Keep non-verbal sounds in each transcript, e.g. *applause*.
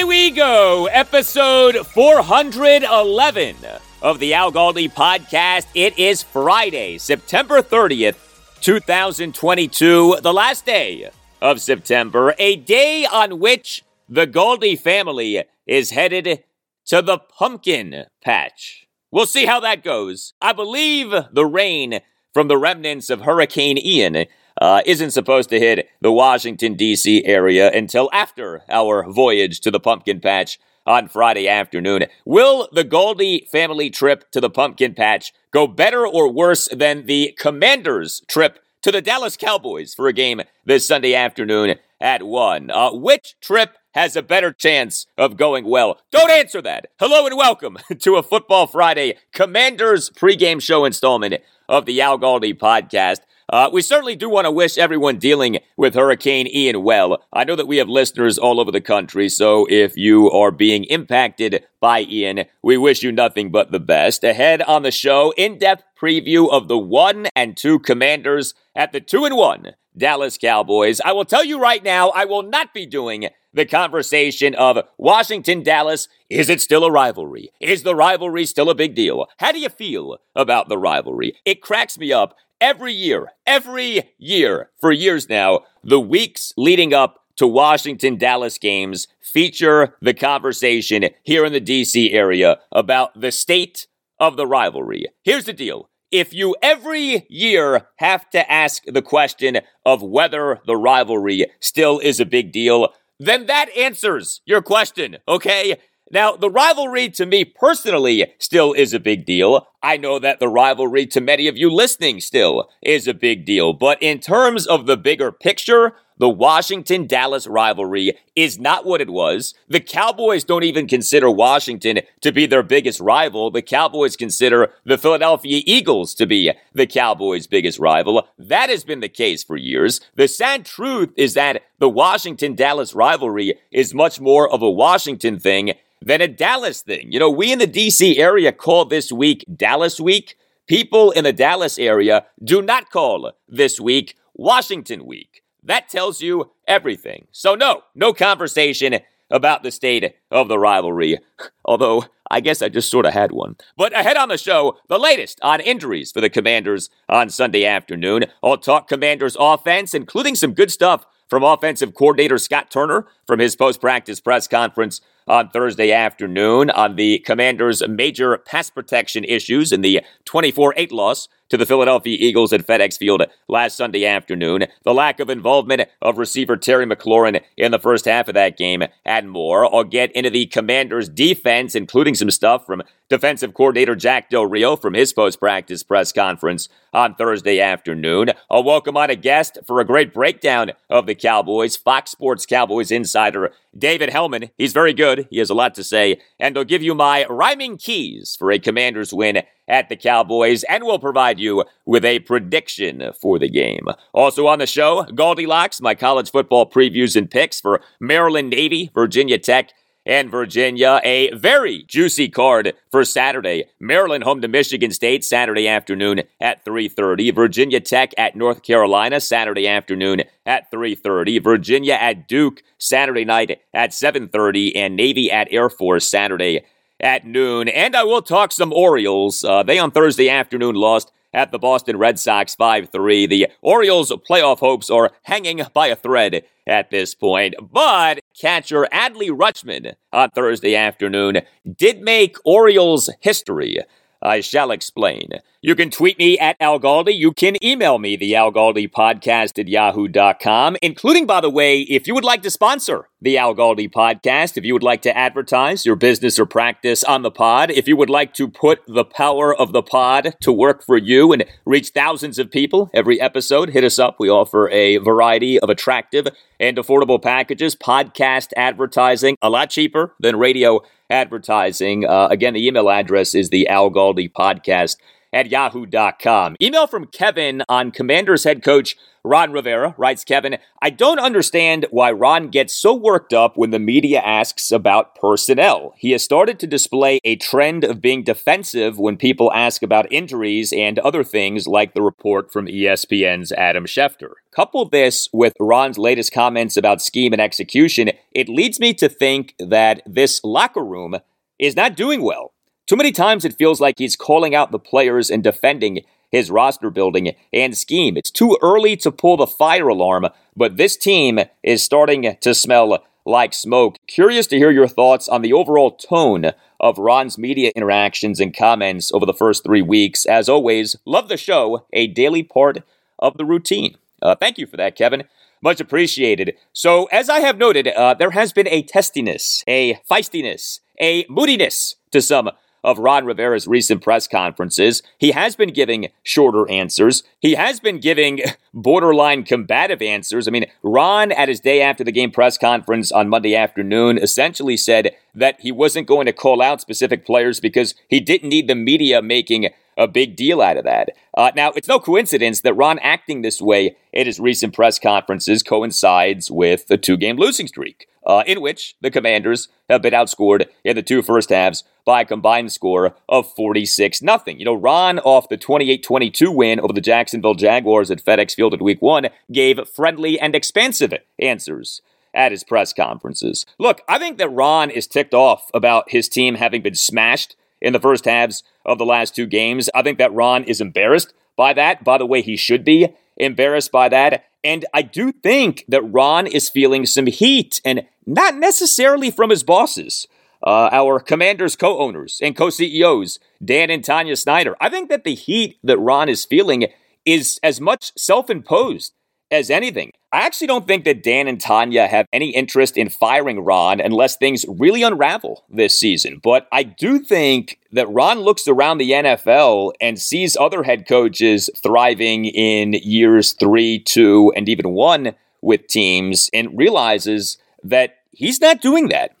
Away we go, episode 411 of the Al Galdi podcast. It is Friday, September 30th, 2022, the last day of September, a day on which the Galdi family is headed to the pumpkin patch. We'll see how that goes. I believe the rain from the remnants of Hurricane Ian uh, isn't supposed to hit the Washington, D.C. area until after our voyage to the pumpkin patch on Friday afternoon. Will the Galdi family trip to the pumpkin patch go better or worse than the Commanders' trip to the Dallas Cowboys for a game this Sunday afternoon at 1? Uh, which trip has a better chance of going well? Don't answer that. Hello and welcome *laughs* to a Football Friday Commanders pregame show installment of the Al Galdi podcast. Uh, we certainly do want to wish everyone dealing with Hurricane Ian well. I know that we have listeners all over the country, so if you are being impacted by Ian, we wish you nothing but the best. Ahead on the show, in depth preview of the 1 and 2 commanders at the 2 and 1 Dallas Cowboys. I will tell you right now, I will not be doing the conversation of Washington Dallas. Is it still a rivalry? Is the rivalry still a big deal? How do you feel about the rivalry? It cracks me up every year, every year for years now, the weeks leading up to Washington Dallas games feature the conversation here in the DC area about the state of the rivalry. Here's the deal. If you every year have to ask the question of whether the rivalry still is a big deal, then that answers your question, okay? Now, the rivalry to me personally still is a big deal. I know that the rivalry to many of you listening still is a big deal. But in terms of the bigger picture, the Washington Dallas rivalry is not what it was. The Cowboys don't even consider Washington to be their biggest rival. The Cowboys consider the Philadelphia Eagles to be the Cowboys' biggest rival. That has been the case for years. The sad truth is that the Washington Dallas rivalry is much more of a Washington thing than a Dallas thing. You know, we in the DC area call this week Dallas Week. People in the Dallas area do not call this week Washington Week. That tells you everything. So, no, no conversation about the state of the rivalry. Although, I guess I just sort of had one. But ahead on the show, the latest on injuries for the Commanders on Sunday afternoon. I'll talk Commanders offense, including some good stuff from offensive coordinator Scott Turner from his post practice press conference on Thursday afternoon on the Commanders' major pass protection issues in the 24 8 loss to the Philadelphia Eagles at FedEx Field last Sunday afternoon, the lack of involvement of receiver Terry McLaurin in the first half of that game, and more. I'll get into the Commanders' defense, including some stuff from defensive coordinator Jack Del Rio from his post practice press conference on Thursday afternoon. I'll welcome on a guest for a great breakdown of the Cowboys, Fox Sports Cowboys insider David Helman. He's very good, he has a lot to say, and I'll give you my rhyming keys for a Commanders win at the Cowboys, and we'll provide you with a prediction for the game. Also on the show, GaldiLocks, my college football previews and picks for Maryland Navy, Virginia Tech, and Virginia. A very juicy card for Saturday. Maryland home to Michigan State Saturday afternoon at 3:30. Virginia Tech at North Carolina Saturday afternoon at 3:30. Virginia at Duke Saturday night at 7:30 and Navy at Air Force Saturday at noon. And I will talk some Orioles. Uh, they on Thursday afternoon lost at the Boston Red Sox 5 3. The Orioles' playoff hopes are hanging by a thread at this point. But catcher Adley Rutschman on Thursday afternoon did make Orioles history. I shall explain. You can tweet me at Al Galdi. You can email me, the Al Galdi podcast at yahoo.com, including, by the way, if you would like to sponsor the Al Galdi podcast, if you would like to advertise your business or practice on the pod, if you would like to put the power of the pod to work for you and reach thousands of people every episode, hit us up. We offer a variety of attractive and affordable packages, podcast advertising, a lot cheaper than radio advertising. Uh, again, the email address is the Al Galdi podcast at yahoo.com. Email from Kevin on Commanders head coach Ron Rivera writes Kevin, I don't understand why Ron gets so worked up when the media asks about personnel. He has started to display a trend of being defensive when people ask about injuries and other things like the report from ESPN's Adam Schefter. Couple this with Ron's latest comments about scheme and execution, it leads me to think that this locker room is not doing well. Too many times it feels like he's calling out the players and defending his roster building and scheme. It's too early to pull the fire alarm, but this team is starting to smell like smoke. Curious to hear your thoughts on the overall tone of Ron's media interactions and comments over the first three weeks. As always, love the show, a daily part of the routine. Uh, thank you for that, Kevin. Much appreciated. So, as I have noted, uh, there has been a testiness, a feistiness, a moodiness to some of Ron Rivera's recent press conferences. He has been giving shorter answers. He has been giving borderline combative answers. I mean, Ron, at his day after the game press conference on Monday afternoon, essentially said that he wasn't going to call out specific players because he didn't need the media making a big deal out of that. Uh, now, it's no coincidence that Ron acting this way at his recent press conferences coincides with a two game losing streak, uh, in which the Commanders have been outscored in the two first halves by a combined score of 46 0. You know, Ron, off the 28 22 win over the Jacksonville Jaguars at FedEx Field at week one, gave friendly and expansive answers at his press conferences. Look, I think that Ron is ticked off about his team having been smashed in the first halves of the last two games. I think that Ron is embarrassed by that. By the way, he should be embarrassed by that. And I do think that Ron is feeling some heat, and not necessarily from his bosses. Uh, our commanders co owners and co CEOs, Dan and Tanya Snyder. I think that the heat that Ron is feeling is as much self imposed as anything. I actually don't think that Dan and Tanya have any interest in firing Ron unless things really unravel this season. But I do think that Ron looks around the NFL and sees other head coaches thriving in years three, two, and even one with teams and realizes that he's not doing that.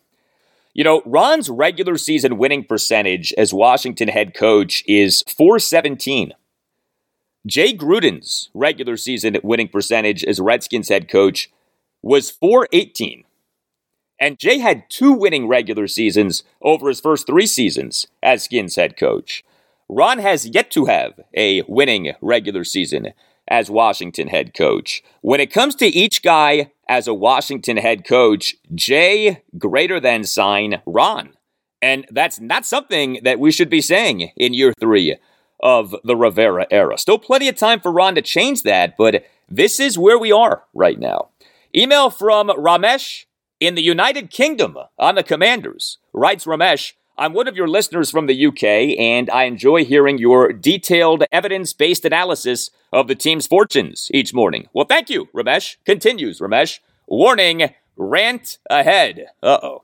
You know, Ron's regular season winning percentage as Washington head coach is 417. Jay Gruden's regular season winning percentage as Redskins head coach was 418. And Jay had two winning regular seasons over his first three seasons as Skins head coach. Ron has yet to have a winning regular season as Washington head coach. When it comes to each guy as a Washington head coach, Jay greater than sign Ron. And that's not something that we should be saying in year three of the Rivera era. Still plenty of time for Ron to change that, but this is where we are right now. Email from Ramesh in the United Kingdom on the Commanders. Writes Ramesh, I'm one of your listeners from the UK, and I enjoy hearing your detailed evidence based analysis of the team's fortunes each morning. Well, thank you, Ramesh. Continues Ramesh. Warning, rant ahead. Uh oh.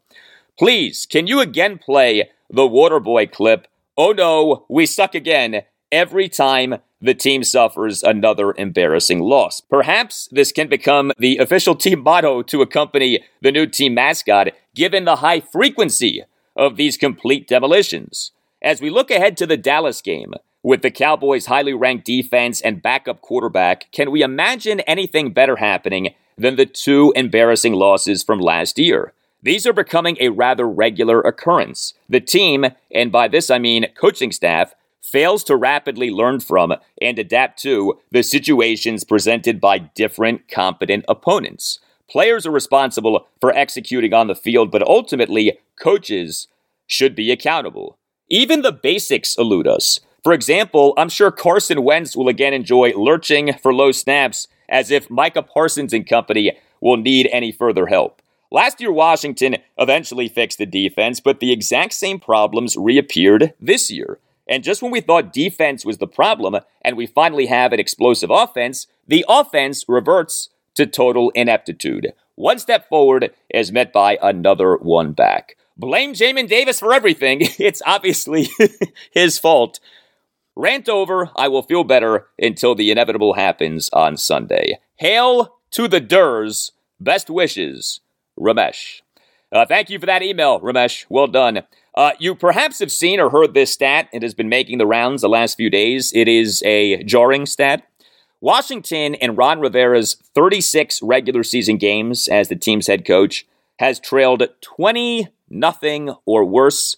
Please, can you again play the Waterboy clip oh no, we suck again every time the team suffers another embarrassing loss. Perhaps this can become the official team motto to accompany the new team mascot, given the high frequency of these complete demolitions. As we look ahead to the Dallas game, with the Cowboys' highly ranked defense and backup quarterback, can we imagine anything better happening than the two embarrassing losses from last year? These are becoming a rather regular occurrence. The team, and by this I mean coaching staff, fails to rapidly learn from and adapt to the situations presented by different competent opponents. Players are responsible for executing on the field, but ultimately, coaches should be accountable. Even the basics elude us. For example, I'm sure Carson Wentz will again enjoy lurching for low snaps as if Micah Parsons and company will need any further help. Last year, Washington eventually fixed the defense, but the exact same problems reappeared this year. And just when we thought defense was the problem and we finally have an explosive offense, the offense reverts to total ineptitude. One step forward is met by another one back. Blame Jamin Davis for everything. *laughs* It's obviously *laughs* his fault. Rant over. I will feel better until the inevitable happens on Sunday. Hail to the Durs. Best wishes, Ramesh. Uh, thank you for that email, Ramesh. Well done. Uh, you perhaps have seen or heard this stat. It has been making the rounds the last few days. It is a jarring stat. Washington and Ron Rivera's 36 regular season games as the team's head coach has trailed 20 nothing or worse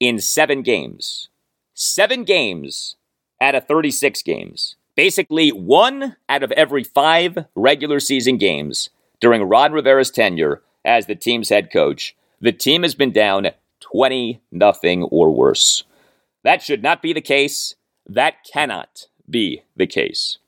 in seven games. Seven games out of 36 games. Basically, one out of every five regular season games during Ron Rivera's tenure as the team's head coach, the team has been down 20 nothing or worse. That should not be the case. That cannot be the case.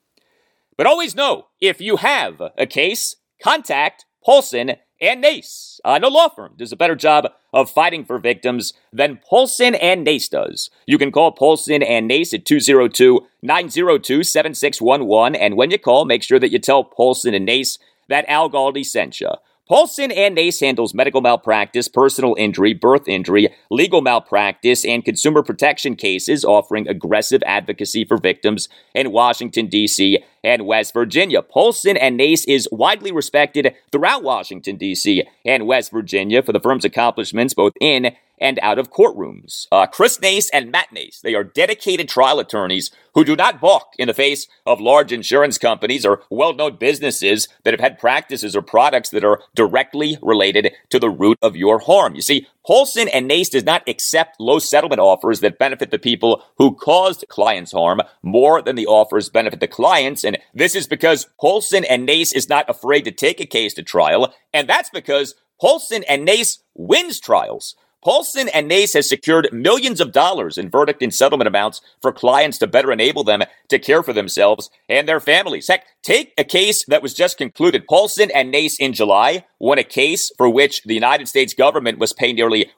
But always know if you have a case, contact Paulson and Nace. Uh, no law firm does a better job of fighting for victims than Paulson and Nace does. You can call Paulson and Nace at 202 902 7611. And when you call, make sure that you tell Paulson and Nace that Al Galdi sent you. Paulson and Nace handles medical malpractice, personal injury, birth injury, legal malpractice, and consumer protection cases, offering aggressive advocacy for victims in Washington, D.C. and West Virginia. Paulson and Nace is widely respected throughout Washington, D.C. and West Virginia for the firm's accomplishments both in and out of courtrooms. Uh, Chris Nace and Matt Nace, they are dedicated trial attorneys who do not balk in the face of large insurance companies or well known businesses that have had practices or products that are directly related to the root of your harm. You see, Paulson and Nace does not accept low settlement offers that benefit the people who caused clients harm more than the offers benefit the clients. And this is because Paulson and Nace is not afraid to take a case to trial. And that's because Paulson and Nace wins trials. Paulson and Nace has secured millions of dollars in verdict and settlement amounts for clients to better enable them to care for themselves and their families. Heck, take a case that was just concluded. Paulson and Nace in July won a case for which the United States government was paying nearly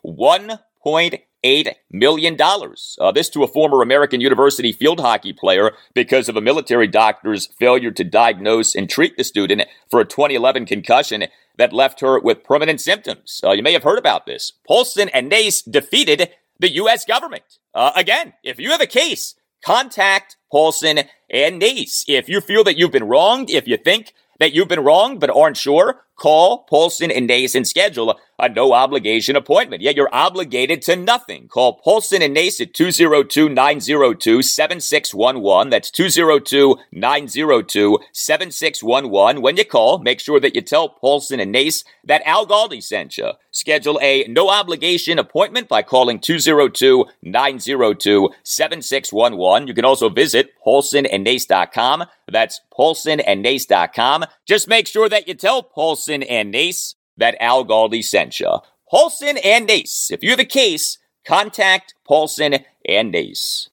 $1.8 million. Uh, this to a former American University field hockey player because of a military doctor's failure to diagnose and treat the student for a 2011 concussion that left her with permanent symptoms. Uh, you may have heard about this. Paulson and Nace defeated the U.S. government. Uh, again, if you have a case, contact Paulson and Nace. If you feel that you've been wronged, if you think that you've been wronged but aren't sure, call Paulson and and schedule a no obligation appointment. Yet you're obligated to nothing. Call Paulson and Nace at 202-902-7611. That's 202-902-7611. When you call, make sure that you tell Paulson and Nace that Al Galdi sent you. Schedule a no obligation appointment by calling 202-902-7611. You can also visit paulsonandnace.com. That's paulsonandnace.com. Just make sure that you tell And Nace that Al Galdi sent you. Paulson and Nace. If you have a case, contact Paulson and Nace.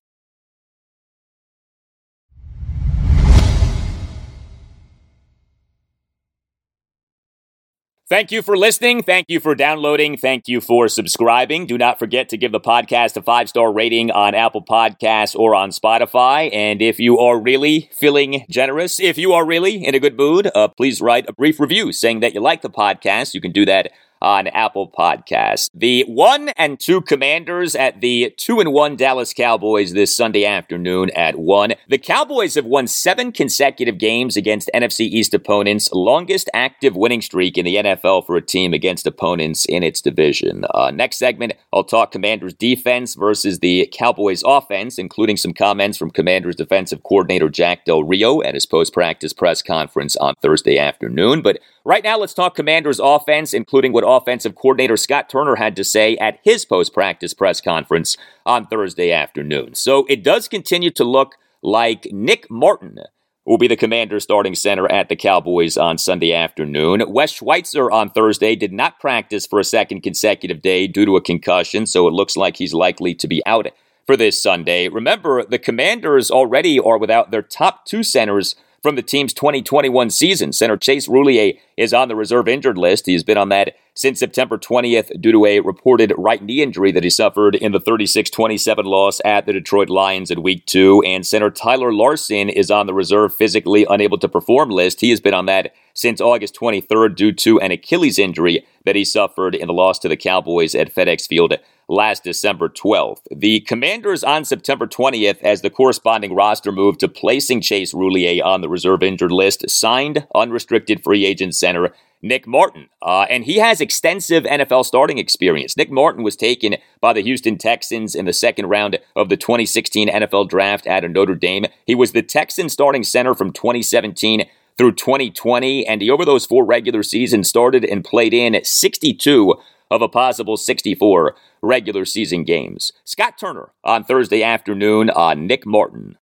Thank you for listening. Thank you for downloading. Thank you for subscribing. Do not forget to give the podcast a five star rating on Apple Podcasts or on Spotify. And if you are really feeling generous, if you are really in a good mood, uh, please write a brief review saying that you like the podcast. You can do that on Apple Podcasts. The one and two commanders at the two and one Dallas Cowboys this Sunday afternoon at one. The Cowboys have won seven consecutive games against NFC East opponents, longest active winning streak in the NFL for a team against opponents in its division. Uh, next segment, I'll talk Commanders defense versus the Cowboys offense, including some comments from Commanders defensive coordinator Jack Del Rio at his post practice press conference on Thursday afternoon. But right now, let's talk Commanders offense, including what offensive coordinator Scott Turner had to say at his post practice press conference on Thursday afternoon. So it does continue to look like Nick Martin will be the commander starting center at the Cowboys on Sunday afternoon. Wes Schweitzer on Thursday did not practice for a second consecutive day due to a concussion, so it looks like he's likely to be out for this Sunday. Remember, the commanders already are without their top two centers from the team's 2021 season. Center Chase Roullier is on the reserve injured list. He's been on that since September 20th due to a reported right knee injury that he suffered in the 36 27 loss at the Detroit Lions in week two. And center Tyler Larsen is on the reserve physically unable to perform list. He has been on that since August 23rd due to an Achilles injury that he suffered in the loss to the Cowboys at FedEx Field last December 12th. The Commanders on September 20th, as the corresponding roster moved to placing Chase Roullier on the reserve injured list, signed unrestricted free agent center Nick Martin. Uh, and he has extensive NFL starting experience. Nick Martin was taken by the Houston Texans in the second round of the 2016 NFL draft of Notre Dame. He was the Texan starting center from 2017 through 2020, and he, over those four regular seasons, started and played in 62 of a possible 64 regular season games. Scott Turner on Thursday afternoon on Nick Martin.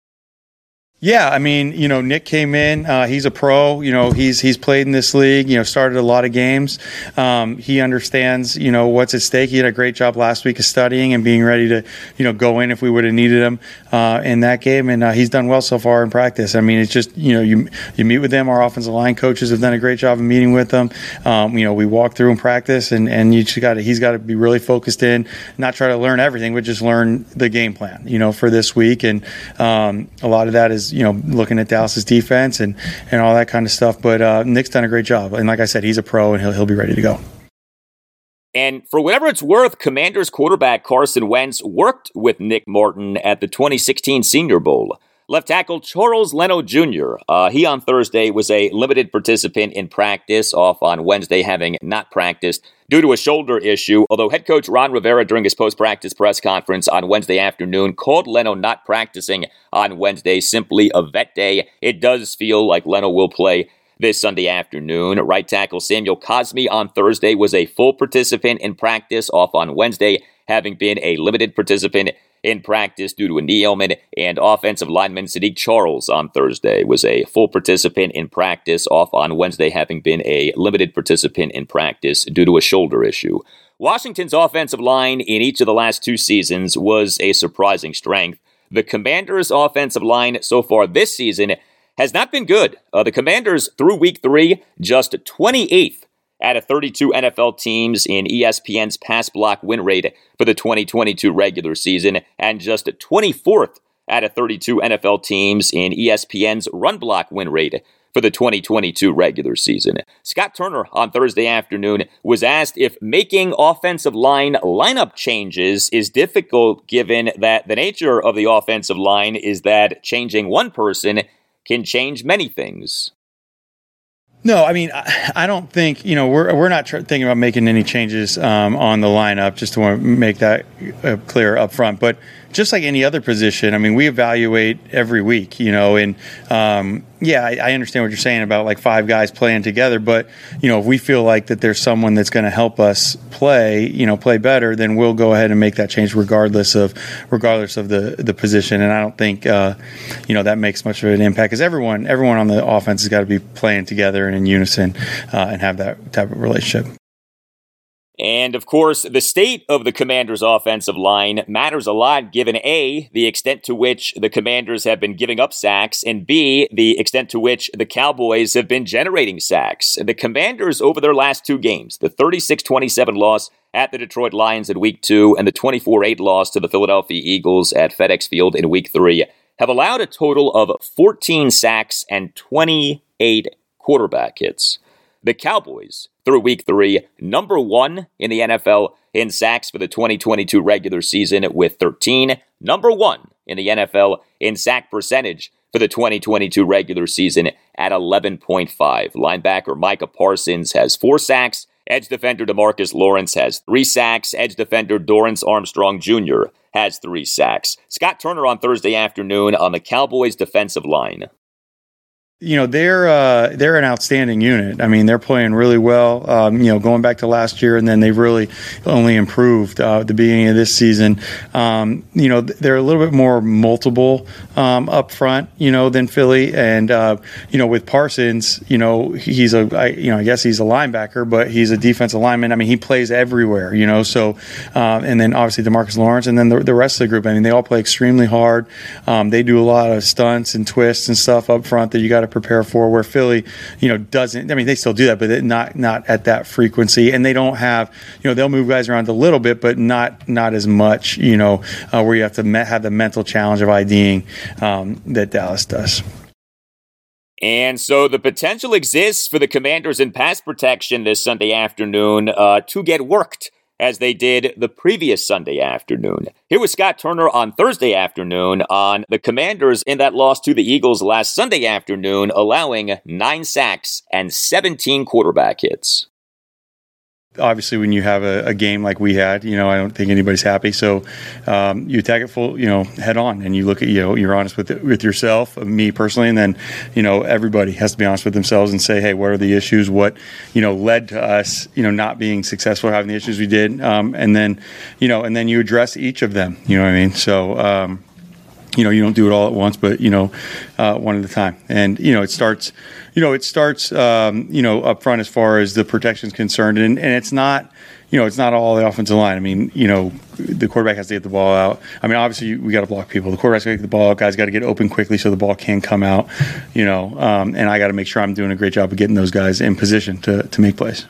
Yeah, I mean, you know, Nick came in. Uh, he's a pro. You know, he's he's played in this league. You know, started a lot of games. Um, he understands, you know, what's at stake. He did a great job last week of studying and being ready to, you know, go in if we would have needed him uh, in that game. And uh, he's done well so far in practice. I mean, it's just you know, you you meet with them. Our offensive line coaches have done a great job of meeting with them. Um, you know, we walk through and practice, and and you just got he's got to be really focused in, not try to learn everything, but just learn the game plan. You know, for this week, and um, a lot of that is you know looking at Dallas's defense and and all that kind of stuff. But uh, Nick's done a great job, and like I said, he's a pro and he'll he'll be ready to go. And for whatever it's worth, Commanders quarterback Carson Wentz worked with Nick Martin at the 2016 Senior Bowl. Left tackle Charles Leno Jr. Uh, he on Thursday was a limited participant in practice, off on Wednesday having not practiced due to a shoulder issue. Although head coach Ron Rivera during his post practice press conference on Wednesday afternoon called Leno not practicing on Wednesday simply a vet day, it does feel like Leno will play this Sunday afternoon. Right tackle Samuel Cosmi on Thursday was a full participant in practice, off on Wednesday, having been a limited participant in practice due to a knee ailment, and offensive lineman Saahdiq Charles on Thursday was a full participant in practice, off on Wednesday, having been a limited participant in practice due to a shoulder issue. Washington's offensive line in each of the last two seasons was a surprising strength. The Commanders' offensive line so far this season has not been good. Uh, the Commanders, through week three, just 28th out of 32 NFL teams in ESPN's pass block win rate for the 2022 regular season, and just 24th out of 32 NFL teams in ESPN's run block win rate for the 2022 regular season. Scott Turner on Thursday afternoon was asked if making offensive line lineup changes is difficult given that the nature of the offensive line is that changing one person can change many things. No, I mean, I, don't think you know we're we're not thinking about making any changes um, on the lineup. Just to make that uh, clear up front, but just like any other position, I mean, we evaluate every week, you know, and um, yeah, I, I, understand what you're saying about like five guys playing together, but you know, if we feel like that there's someone that's going to help us play, you know, play better, then we'll go ahead and make that change regardless of regardless of the the position. And I don't think uh, you know that makes much of an impact because everyone everyone on the offense has got to be playing together and in unison uh, and have that type of relationship. And of course, the state of the Commanders' offensive line matters a lot given A, the extent to which the Commanders have been giving up sacks, and B, the extent to which the Cowboys have been generating sacks. The Commanders, over their last two games, the 36 27 loss at the Detroit Lions in week two and the 24 8 loss to the Philadelphia Eagles at FedEx Field in week three, have allowed a total of 14 sacks and 28 quarterback hits. The Cowboys, through week three, number one in the NFL in sacks for the 2022 regular season with 13, number one in the NFL in sack percentage for the 2022 regular season at 11.5. Linebacker Micah Parsons has four sacks. Edge defender Demarcus Lawrence has three sacks. Edge defender Dorance Armstrong Jr. has three sacks. Scott Turner on Thursday afternoon on the Cowboys defensive line. You know they're uh, they're an outstanding unit. I mean, they're playing really well. Um, you know, going back to last year, and then they've really only improved uh, at the beginning of this season. Um, you know, they're a little bit more multiple um, up front, you know, than Philly, and uh, you know, with Parsons, you know, he's a I, you know I guess he's a linebacker, but he's a defensive lineman. I mean, he plays everywhere, you know. So, uh, and then obviously Demarcus Lawrence, and then the, the, rest of the group. I mean, they all play extremely hard. Um, they do a lot of stunts and twists and stuff up front that you got to prepare for. Where Philly, you know, doesn't. I mean, they still do that, but not not at that frequency, and they don't have. You know, they'll move guys around a little bit, but not not as much. You know, uh, where you have to me- have the mental challenge of IDing um, that Dallas does. And so the potential exists for the commanders in pass protection this Sunday afternoon uh, to get worked as they did the previous Sunday afternoon. Here was Scott Turner on Thursday afternoon on the Commanders in that loss to the Eagles last Sunday afternoon, allowing nine sacks and 17 quarterback hits obviously when you have a, a, game like we had you know i don't think anybody's happy. So um, you attack it full you know head on and you look at you know you're honest with it, with yourself me personally and then you know everybody has to be honest with themselves and say hey what are the issues? What you know led to us you know not being successful having the issues we did? Um, and then you know and then you address each of them you know what i mean? So um, you know you don't do it all at once but you know uh, one at a time. And you know it starts you know it starts um, you know up front as far as the protection is concerned. And, and it's not you know it's not all the offensive line. I mean you know the quarterback has to get the ball out. I mean obviously we got to block people. The quarterback's got to get the ball out. Guys got to get open quickly so the ball can come out you know um, and i got to make sure i'm doing a great job of getting those guys in position to, to make plays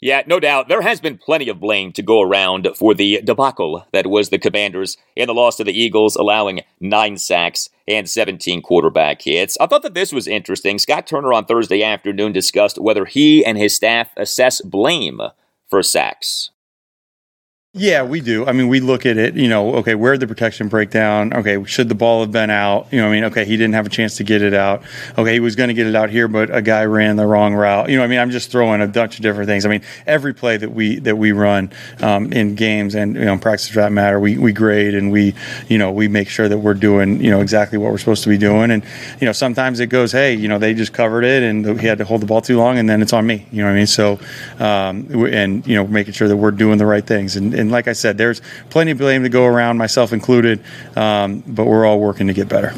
yeah, no doubt. There has been plenty of blame to go around for the debacle that was the Commanders and the loss to the Eagles, allowing nine sacks and 17 quarterback hits. I thought that this was interesting. Scott Turner on Thursday afternoon discussed whether he and his staff assess blame for sacks. Yeah, we do. I mean, we look at it, you know, okay, where the protection break down? Okay, should the ball have been out? You know, I mean, okay, he didn't have a chance to get it out. Okay, he was going to get it out here, but a guy ran the wrong route. You know, I mean, I'm just throwing a bunch of different things. I mean, every play that we that we run um, in games and you know, practice for that matter, we, we grade and we, you know, we make sure that we're doing, you know, exactly what we're supposed to be doing. And, you know, sometimes it goes, hey, you know, they just covered it and he had to hold the ball too long and then it's on me. You know what I mean? So, um, and, you know, making sure that we're doing the right things. And, and and like I said, there's plenty of blame to go around, myself included, um, but we're all working to get better.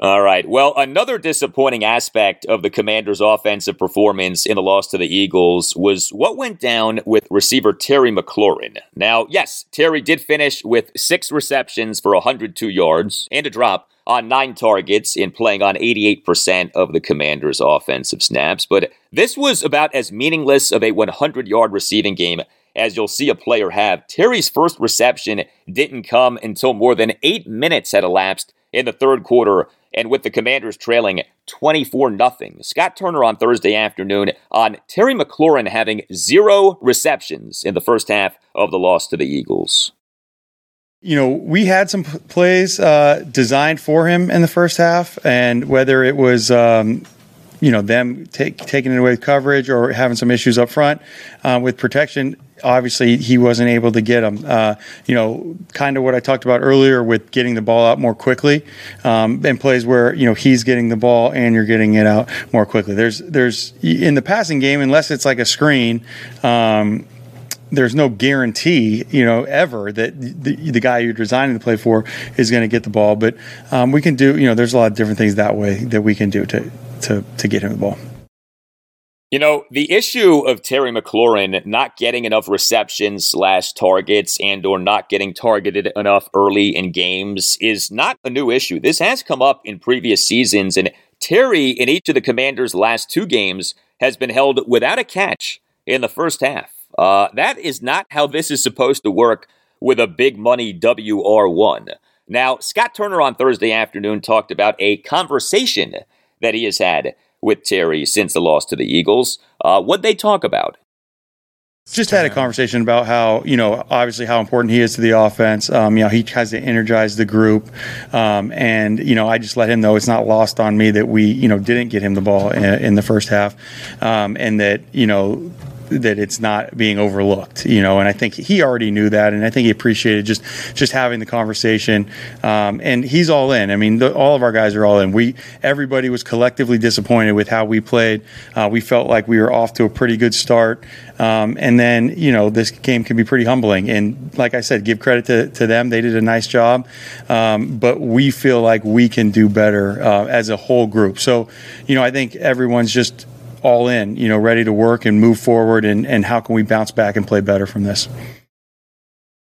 All right. Well, another disappointing aspect of the Commanders' offensive performance in the loss to the Eagles was what went down with receiver Terry McLaurin. Now, yes, Terry did finish with six receptions for 102 yards and a drop on nine targets in playing on 88% of the Commanders' offensive snaps, but this was about as meaningless of a 100 yard receiving game as you'll see a player have. Terry's first reception didn't come until more than eight minutes had elapsed in the third quarter, and with the Commanders trailing 24 0. Scott Turner on Thursday afternoon on Terry McLaurin having zero receptions in the first half of the loss to the Eagles. You know, we had some p- plays uh, designed for him in the first half, and whether it was um, you know them take, taking it away with coverage or having some issues up front uh, with protection obviously he wasn't able to get them. Uh, you know, kind of what I talked about earlier with getting the ball out more quickly, um, and plays where you know he's getting the ball and you're getting it out more quickly. There's there's in the passing game, unless it's like a screen. Um, there's no guarantee, you know, ever that the, the guy you're designing to play for is going to get the ball. But um, we can do, you know, there's a lot of different things that way that we can do to to to get him the ball. You know, the issue of Terry McLaurin not getting enough receptions slash targets and or not getting targeted enough early in games is not a new issue. This has come up in previous seasons, and Terry in each of the Commanders' last two games has been held without a catch in the first half. Uh, that is not how this is supposed to work with a big money WR1. Now, Scott Turner on Thursday afternoon talked about a conversation that he has had with Terry since the loss to the Eagles. Uh, what they talk about? Just had a conversation about how you know obviously how important he is to the offense. Um, you know he tries to energize the group, um, and you know I just let him know it's not lost on me that we you know didn't get him the ball in, in the first half, um, and that you know that it's not being overlooked. You know, and I think he already knew that, and I think he appreciated just just having the conversation. Um, and he's all in. I mean, the, all of our guys are all in. We everybody was collectively disappointed with how we played. Uh, we felt like we were off to a pretty good start. Um, and then, you know, this game can be pretty humbling. And like I said, give credit to, to them. They did a nice job. Um, but we feel like we can do better uh, as a whole group. So, you know, I think everyone's just all in, you know, ready to work and move forward. And, and how can we bounce back and play better from this?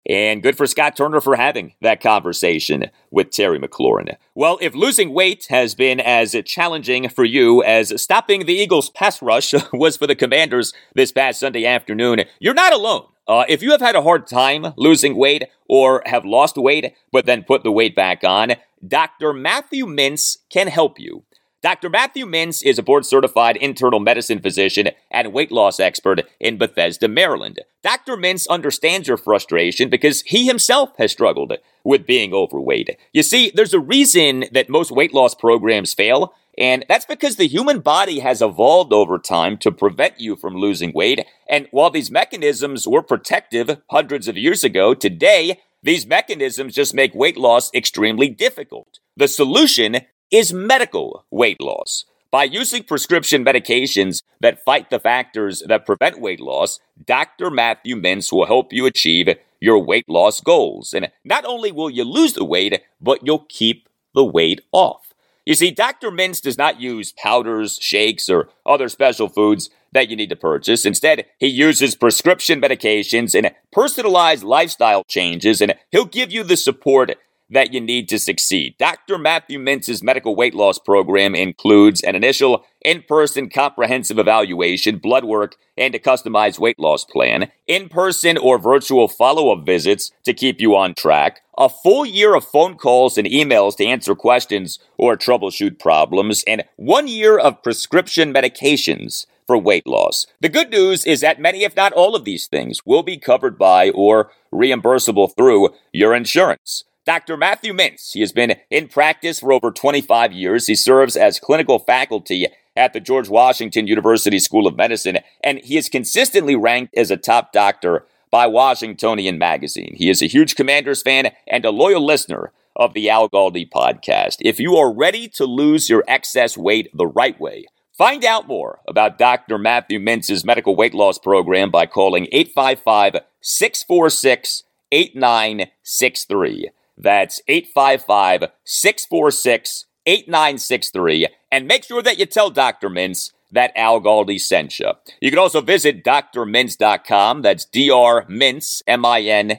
And good for Scott Turner for having that conversation with Terry McLaurin. Well, if losing weight has been as challenging for you as stopping the Eagles' pass rush *laughs* was for the Commanders this past Sunday afternoon, you're not alone. Uh, if you have had a hard time losing weight or have lost weight but then put the weight back on, Dr. Matthew Mintz can help you. Dr. Matthew Mintz is a board certified internal medicine physician and weight loss expert in Bethesda, Maryland. Dr. Mintz understands your frustration because he himself has struggled with being overweight. You see, there's a reason that most weight loss programs fail, and that's because the human body has evolved over time to prevent you from losing weight. And while these mechanisms were protective hundreds of years ago, today, these mechanisms just make weight loss extremely difficult. The solution is medical weight loss. By using prescription medications that fight the factors that prevent weight loss, Dr. Matthew Mintz will help you achieve your weight loss goals. And not only will you lose the weight, but you'll keep the weight off. You see, Dr. Mintz does not use powders, shakes, or other special foods that you need to purchase. Instead, he uses prescription medications and personalized lifestyle changes, and he'll give you the support that you need to succeed. Dr. Matthew Mintz's medical weight loss program includes an initial in person comprehensive evaluation, blood work, and a customized weight loss plan, in person or virtual follow up visits to keep you on track, a full year of phone calls and emails to answer questions or troubleshoot problems, and one year of prescription medications for weight loss. The good news is that many, if not all of these things, will be covered by or reimbursable through your insurance. Dr. Matthew Mintz. He has been in practice for over 25 years. He serves as clinical faculty at the George Washington University School of Medicine, and he is consistently ranked as a top doctor by Washingtonian Magazine. He is a huge Commanders fan and a loyal listener of the Al Galdi podcast. If you are ready to lose your excess weight the right way, find out more about Dr. Matthew Mintz's medical weight loss program by calling 855 646 8963. That's 855 646 8963. And make sure that you tell Dr. Mintz that Al Galdi sent you. You can also visit drmintz.com. That's drmintz, M-I-N-T-Z.com,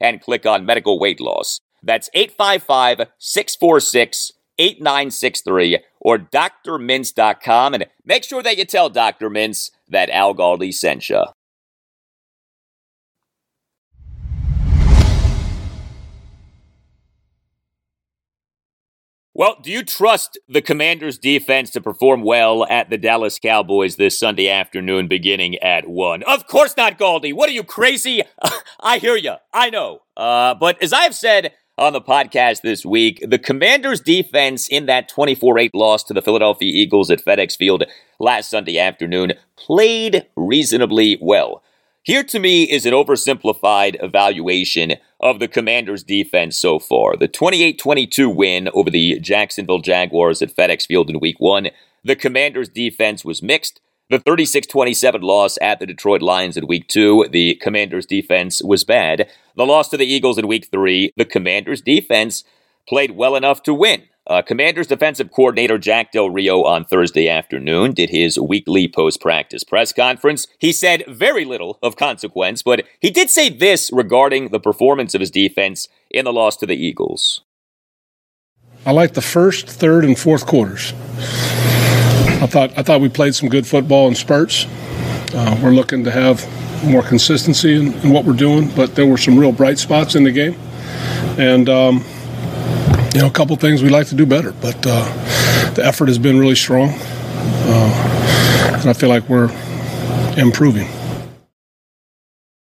and click on medical weight loss. That's 855 646 8963 or drmintz.com. And make sure that you tell Dr. Mintz that Al Galdi sent you. Well, do you trust the Commanders' defense to perform well at the Dallas Cowboys this Sunday afternoon beginning at 1? Of course not, Galdi. What are you, crazy? *laughs* I hear you. I know. Uh, but as I've said on the podcast this week, the Commanders' defense in that 24 8 loss to the Philadelphia Eagles at FedEx Field last Sunday afternoon played reasonably well. Here to me is an oversimplified evaluation of the Commanders' defense so far. The 28 22 win over the Jacksonville Jaguars at FedEx Field in week one. The Commanders' defense was mixed. The 36 27 loss at the Detroit Lions in week two, the Commanders' defense was bad. The loss to the Eagles in week three, the Commanders' defense played well enough to win. Uh, Commanders defensive coordinator Jack Del Rio on Thursday afternoon did his weekly post practice press conference. He said very little of consequence, but he did say this regarding the performance of his defense in the loss to the Eagles. I like the first, third, and fourth quarters. I thought I thought we played some good football in spurts. Uh, we're looking to have more consistency in, in, what we're doing, but there were some real bright spots in the game, and. Um, you know, a couple things we'd like to do better, but uh, the effort has been really strong, uh, and I feel like we're improving.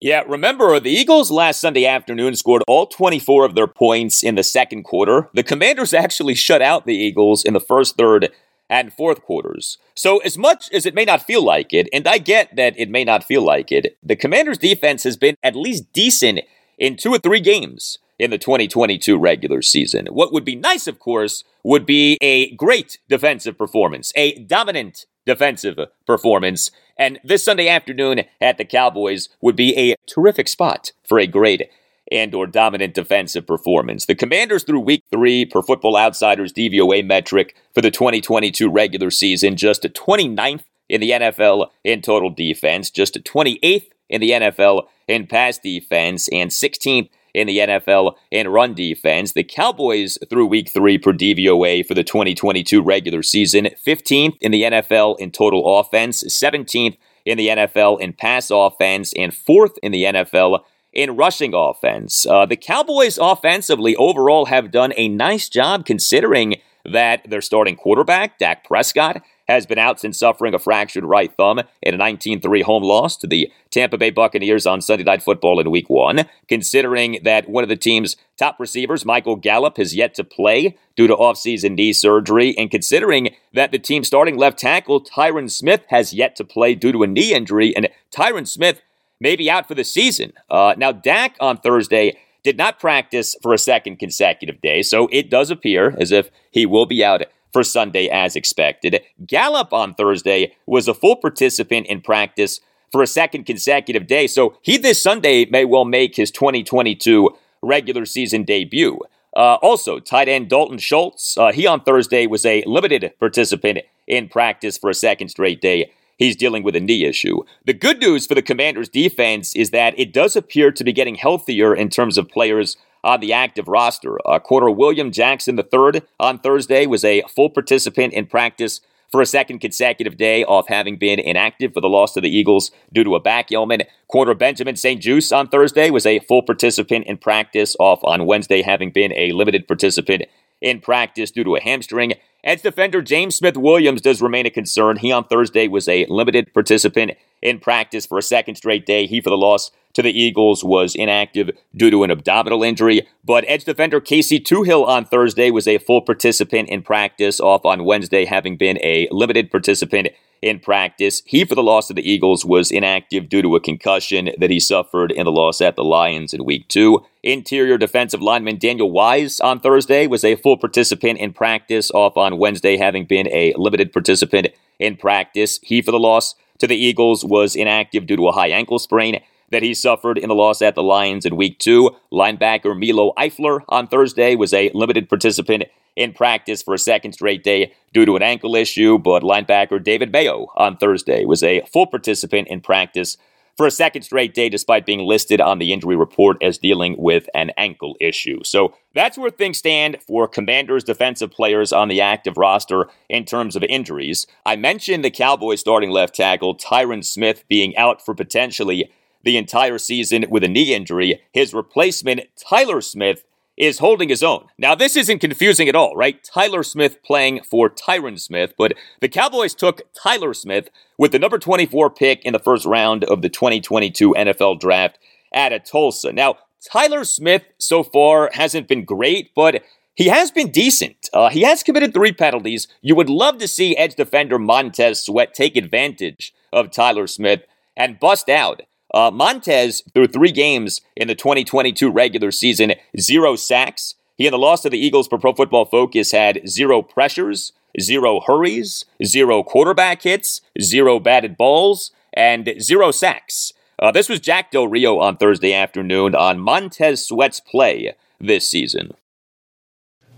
Yeah, remember, the Eagles last Sunday afternoon scored all 24 of their points in the second quarter. The Commanders *laughs* actually shut out the Eagles in the first third and fourth quarters. So, as much as it may not feel like it, and I get that it may not feel like it, the Commanders' defense has been at least decent in two or three games in the 2022 regular season. What would be nice, of course, would be a great defensive performance, a dominant defensive performance. And this Sunday afternoon at the Cowboys would be a terrific spot for a great and or dominant defensive performance. The Commanders through week 3 per Football Outsiders DVOA metric for the 2022 regular season just a 29th in the NFL in total defense, just a 28th in the NFL in pass defense and 16th in the NFL in run defense. The Cowboys through week 3 per DVOA for the 2022 regular season, 15th in the NFL in total offense, 17th in the NFL in pass offense and 4th in the NFL in rushing offense. Uh, the Cowboys offensively overall have done a nice job considering that their starting quarterback, Dak Prescott, has been out since suffering a fractured right thumb in a 19 3 home loss to the Tampa Bay Buccaneers on Sunday Night Football in Week 1. Considering that one of the team's top receivers, Michael Gallup, has yet to play due to offseason knee surgery, and considering that the team's starting left tackle, Tyron Smith, has yet to play due to a knee injury, and Tyron Smith maybe out for the season. Uh, now, Dak on Thursday did not practice for a second consecutive day, so it does appear as if he will be out for Sunday as expected. Gallup on Thursday was a full participant in practice for a second consecutive day, so he this Sunday may well make his 2022 regular season debut. Uh, also, tight end Dalton Schultz, uh, he on Thursday was a limited participant in practice for a second straight day he's dealing with a knee issue. The good news for the Commanders' defense is that it does appear to be getting healthier in terms of players on the active roster. Uh, corner William Jackson III on Thursday was a full participant in practice for a second consecutive day off having been inactive for the loss to the Eagles due to a back ailment. Corner Benjamin St-Juste on Thursday was a full participant in practice off on Wednesday having been a limited participant in practice due to a hamstring. Edge defender James Smith Williams does remain a concern. He on Thursday was a limited participant in practice for a second straight day. He, for the loss to the Eagles, was inactive due to an abdominal injury. But edge defender Casey Toohill on Thursday was a full participant in practice, off on Wednesday, having been a limited participant in practice. He, for the loss to the Eagles, was inactive due to a concussion that he suffered in the loss at the Lions in week two. Interior defensive lineman Daniel Wise on Thursday was a full participant in practice, off on Wednesday, having been a limited participant in practice. He, for the loss to the Eagles, was inactive due to a high ankle sprain that he suffered in the loss at the Lions in week two. Linebacker Milo Eifler on Thursday was a limited participant in practice for a second straight day due to an ankle issue, but linebacker David Mayo on Thursday was a full participant in practice for a second straight day despite being listed on the injury report as dealing with an ankle issue. So that's where things stand for Commanders defensive players on the active roster in terms of injuries. I mentioned the Cowboys starting left tackle Tyron Smith being out for potentially the entire season with a knee injury. His replacement, Tyler Smith, is holding his own. Now, this isn't confusing at all, right? Tyler Smith playing for Tyron Smith, but the Cowboys took Tyler Smith with the number 24 pick in the first round of the 2022 NFL draft at a Tulsa. Now, Tyler Smith so far hasn't been great, but he has been decent. Uh, he has committed three penalties. You would love to see edge defender Montez Sweat take advantage of Tyler Smith and bust out uh, Montez, through three games in the 2022 regular season, zero sacks. He, in the loss to the Eagles for Pro Football Focus, had zero pressures, zero hurries, zero quarterback hits, zero batted balls, and zero sacks. Uh, this was Jack Del Rio on Thursday afternoon on Montez Sweat's play this season.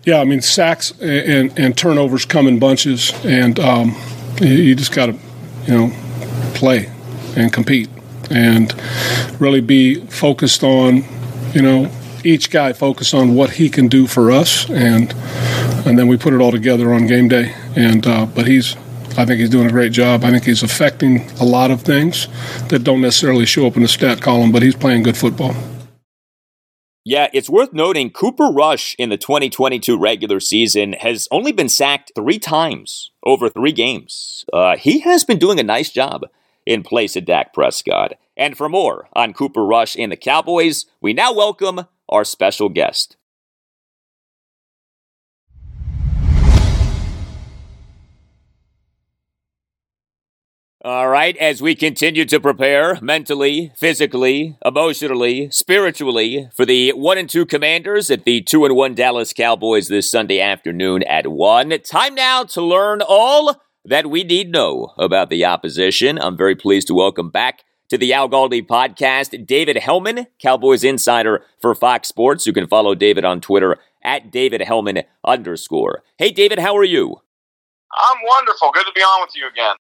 Yeah, I mean sacks and, and, and turnovers come in bunches, and um, you just got to, you know, play and compete and really be focused on, you know, each guy focus on what he can do for us, and and then we put it all together on game day. And uh, but he's, I think he's doing a great job. I think he's affecting a lot of things that don't necessarily show up in the stat column, but he's playing good football. Yeah, it's worth noting Cooper Rush in the 2022 regular season has only been sacked three times over three games. Uh, he has been doing a nice job in place of Dak Prescott. And for more on Cooper Rush and the Cowboys, we now welcome our special guest. – All right, as we continue to prepare mentally, physically, emotionally, spiritually for the 1 and 2 Commanders at the 2 and 1 Dallas Cowboys this Sunday afternoon at 1. Time now to learn all that we need know about the opposition. I'm very pleased to welcome back to the Al Galdi podcast David Helman, Cowboys insider for Fox Sports. You can follow David on Twitter at David Helman underscore. Hey, David, how are you? I'm wonderful. Good to be on with you again.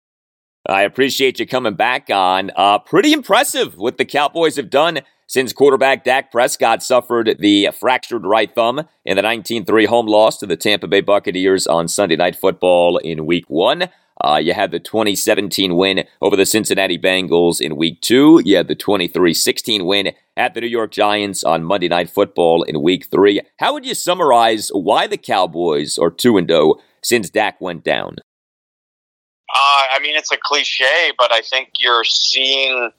I appreciate you coming back on. Uh, pretty impressive what the Cowboys have done since quarterback Dak Prescott suffered the fractured right thumb in the 19 3 home loss to the Tampa Bay Buccaneers on Sunday Night Football in Week 1. Uh, you had the 2017 win over the Cincinnati Bengals in Week 2. You had the 23 16 win at the New York Giants on Monday Night Football in Week 3. How would you summarize why the Cowboys are 2 and 0 since Dak went down? Uh, I mean, it's a cliche, but I think you're seeing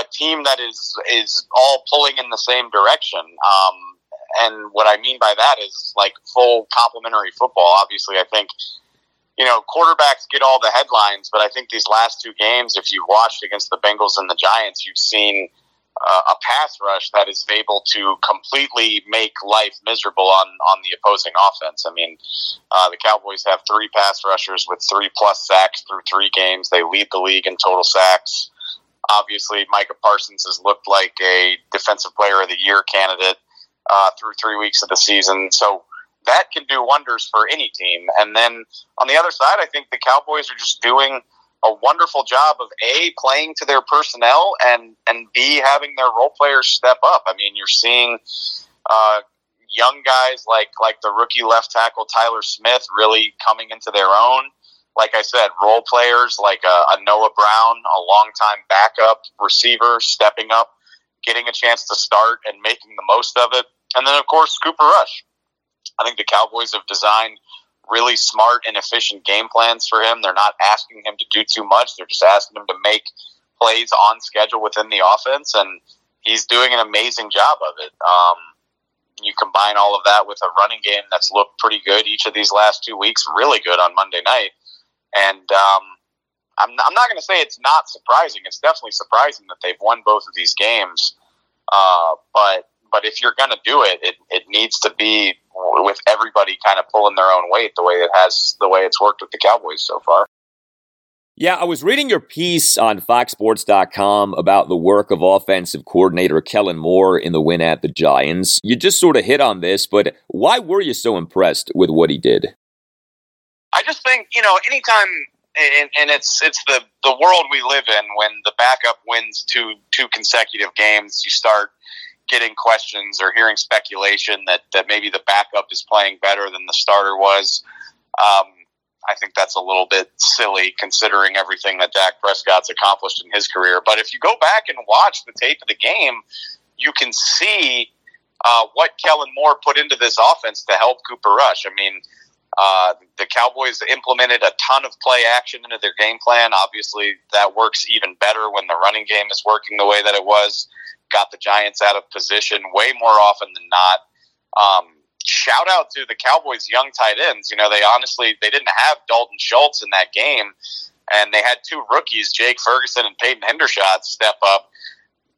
a team that is is all pulling in the same direction. Um, and what I mean by that is like full complementary football. Obviously, I think you know quarterbacks get all the headlines, but I think these last two games, if you've watched against the Bengals and the Giants, you've seen uh, a pass rush that is able to completely make life miserable on on the opposing offense. I mean, uh, the Cowboys have three pass rushers with three plus sacks through three games. They lead the league in total sacks. Obviously, Micah Parsons has looked like a Defensive Player of the Year candidate uh, through three weeks of the season. So that can do wonders for any team. And then on the other side, I think the Cowboys are just doing a wonderful job of a playing to their personnel and and b having their role players step up. I mean, you're seeing uh, young guys like like the rookie left tackle Tyler Smith really coming into their own. Like I said, role players like a, a Noah Brown, a longtime backup receiver, stepping up, getting a chance to start and making the most of it. And then, of course, Cooper Rush. I think the Cowboys have designed really smart and efficient game plans for him. They're not asking him to do too much. They're just asking him to make plays on schedule within the offense, and he's doing an amazing job of it. Um, you combine all of that with a running game that's looked pretty good each of these last two weeks, really good on Monday night. And um, I'm, I'm not going to say it's not surprising. It's definitely surprising that they've won both of these games. Uh, but but if you're going to do it, it, it needs to be with everybody kind of pulling their own weight the way it has the way it's worked with the Cowboys so far. Yeah, I was reading your piece on FoxSports.com about the work of offensive coordinator Kellen Moore in the win at the Giants. You just sort of hit on this, but why were you so impressed with what he did? I just think you know, anytime, and, and it's it's the the world we live in. When the backup wins two two consecutive games, you start getting questions or hearing speculation that, that maybe the backup is playing better than the starter was. Um, I think that's a little bit silly considering everything that Dak Prescott's accomplished in his career. But if you go back and watch the tape of the game, you can see uh, what Kellen Moore put into this offense to help Cooper Rush. I mean, uh, the Cowboys implemented a ton of play action into their game plan. Obviously, that works even better when the running game is working the way that it was got the Giants out of position way more often than not. Um, shout out to the Cowboys' young tight ends. You know, they honestly they didn't have Dalton Schultz in that game, and they had two rookies, Jake Ferguson and Peyton Hendershot, step up.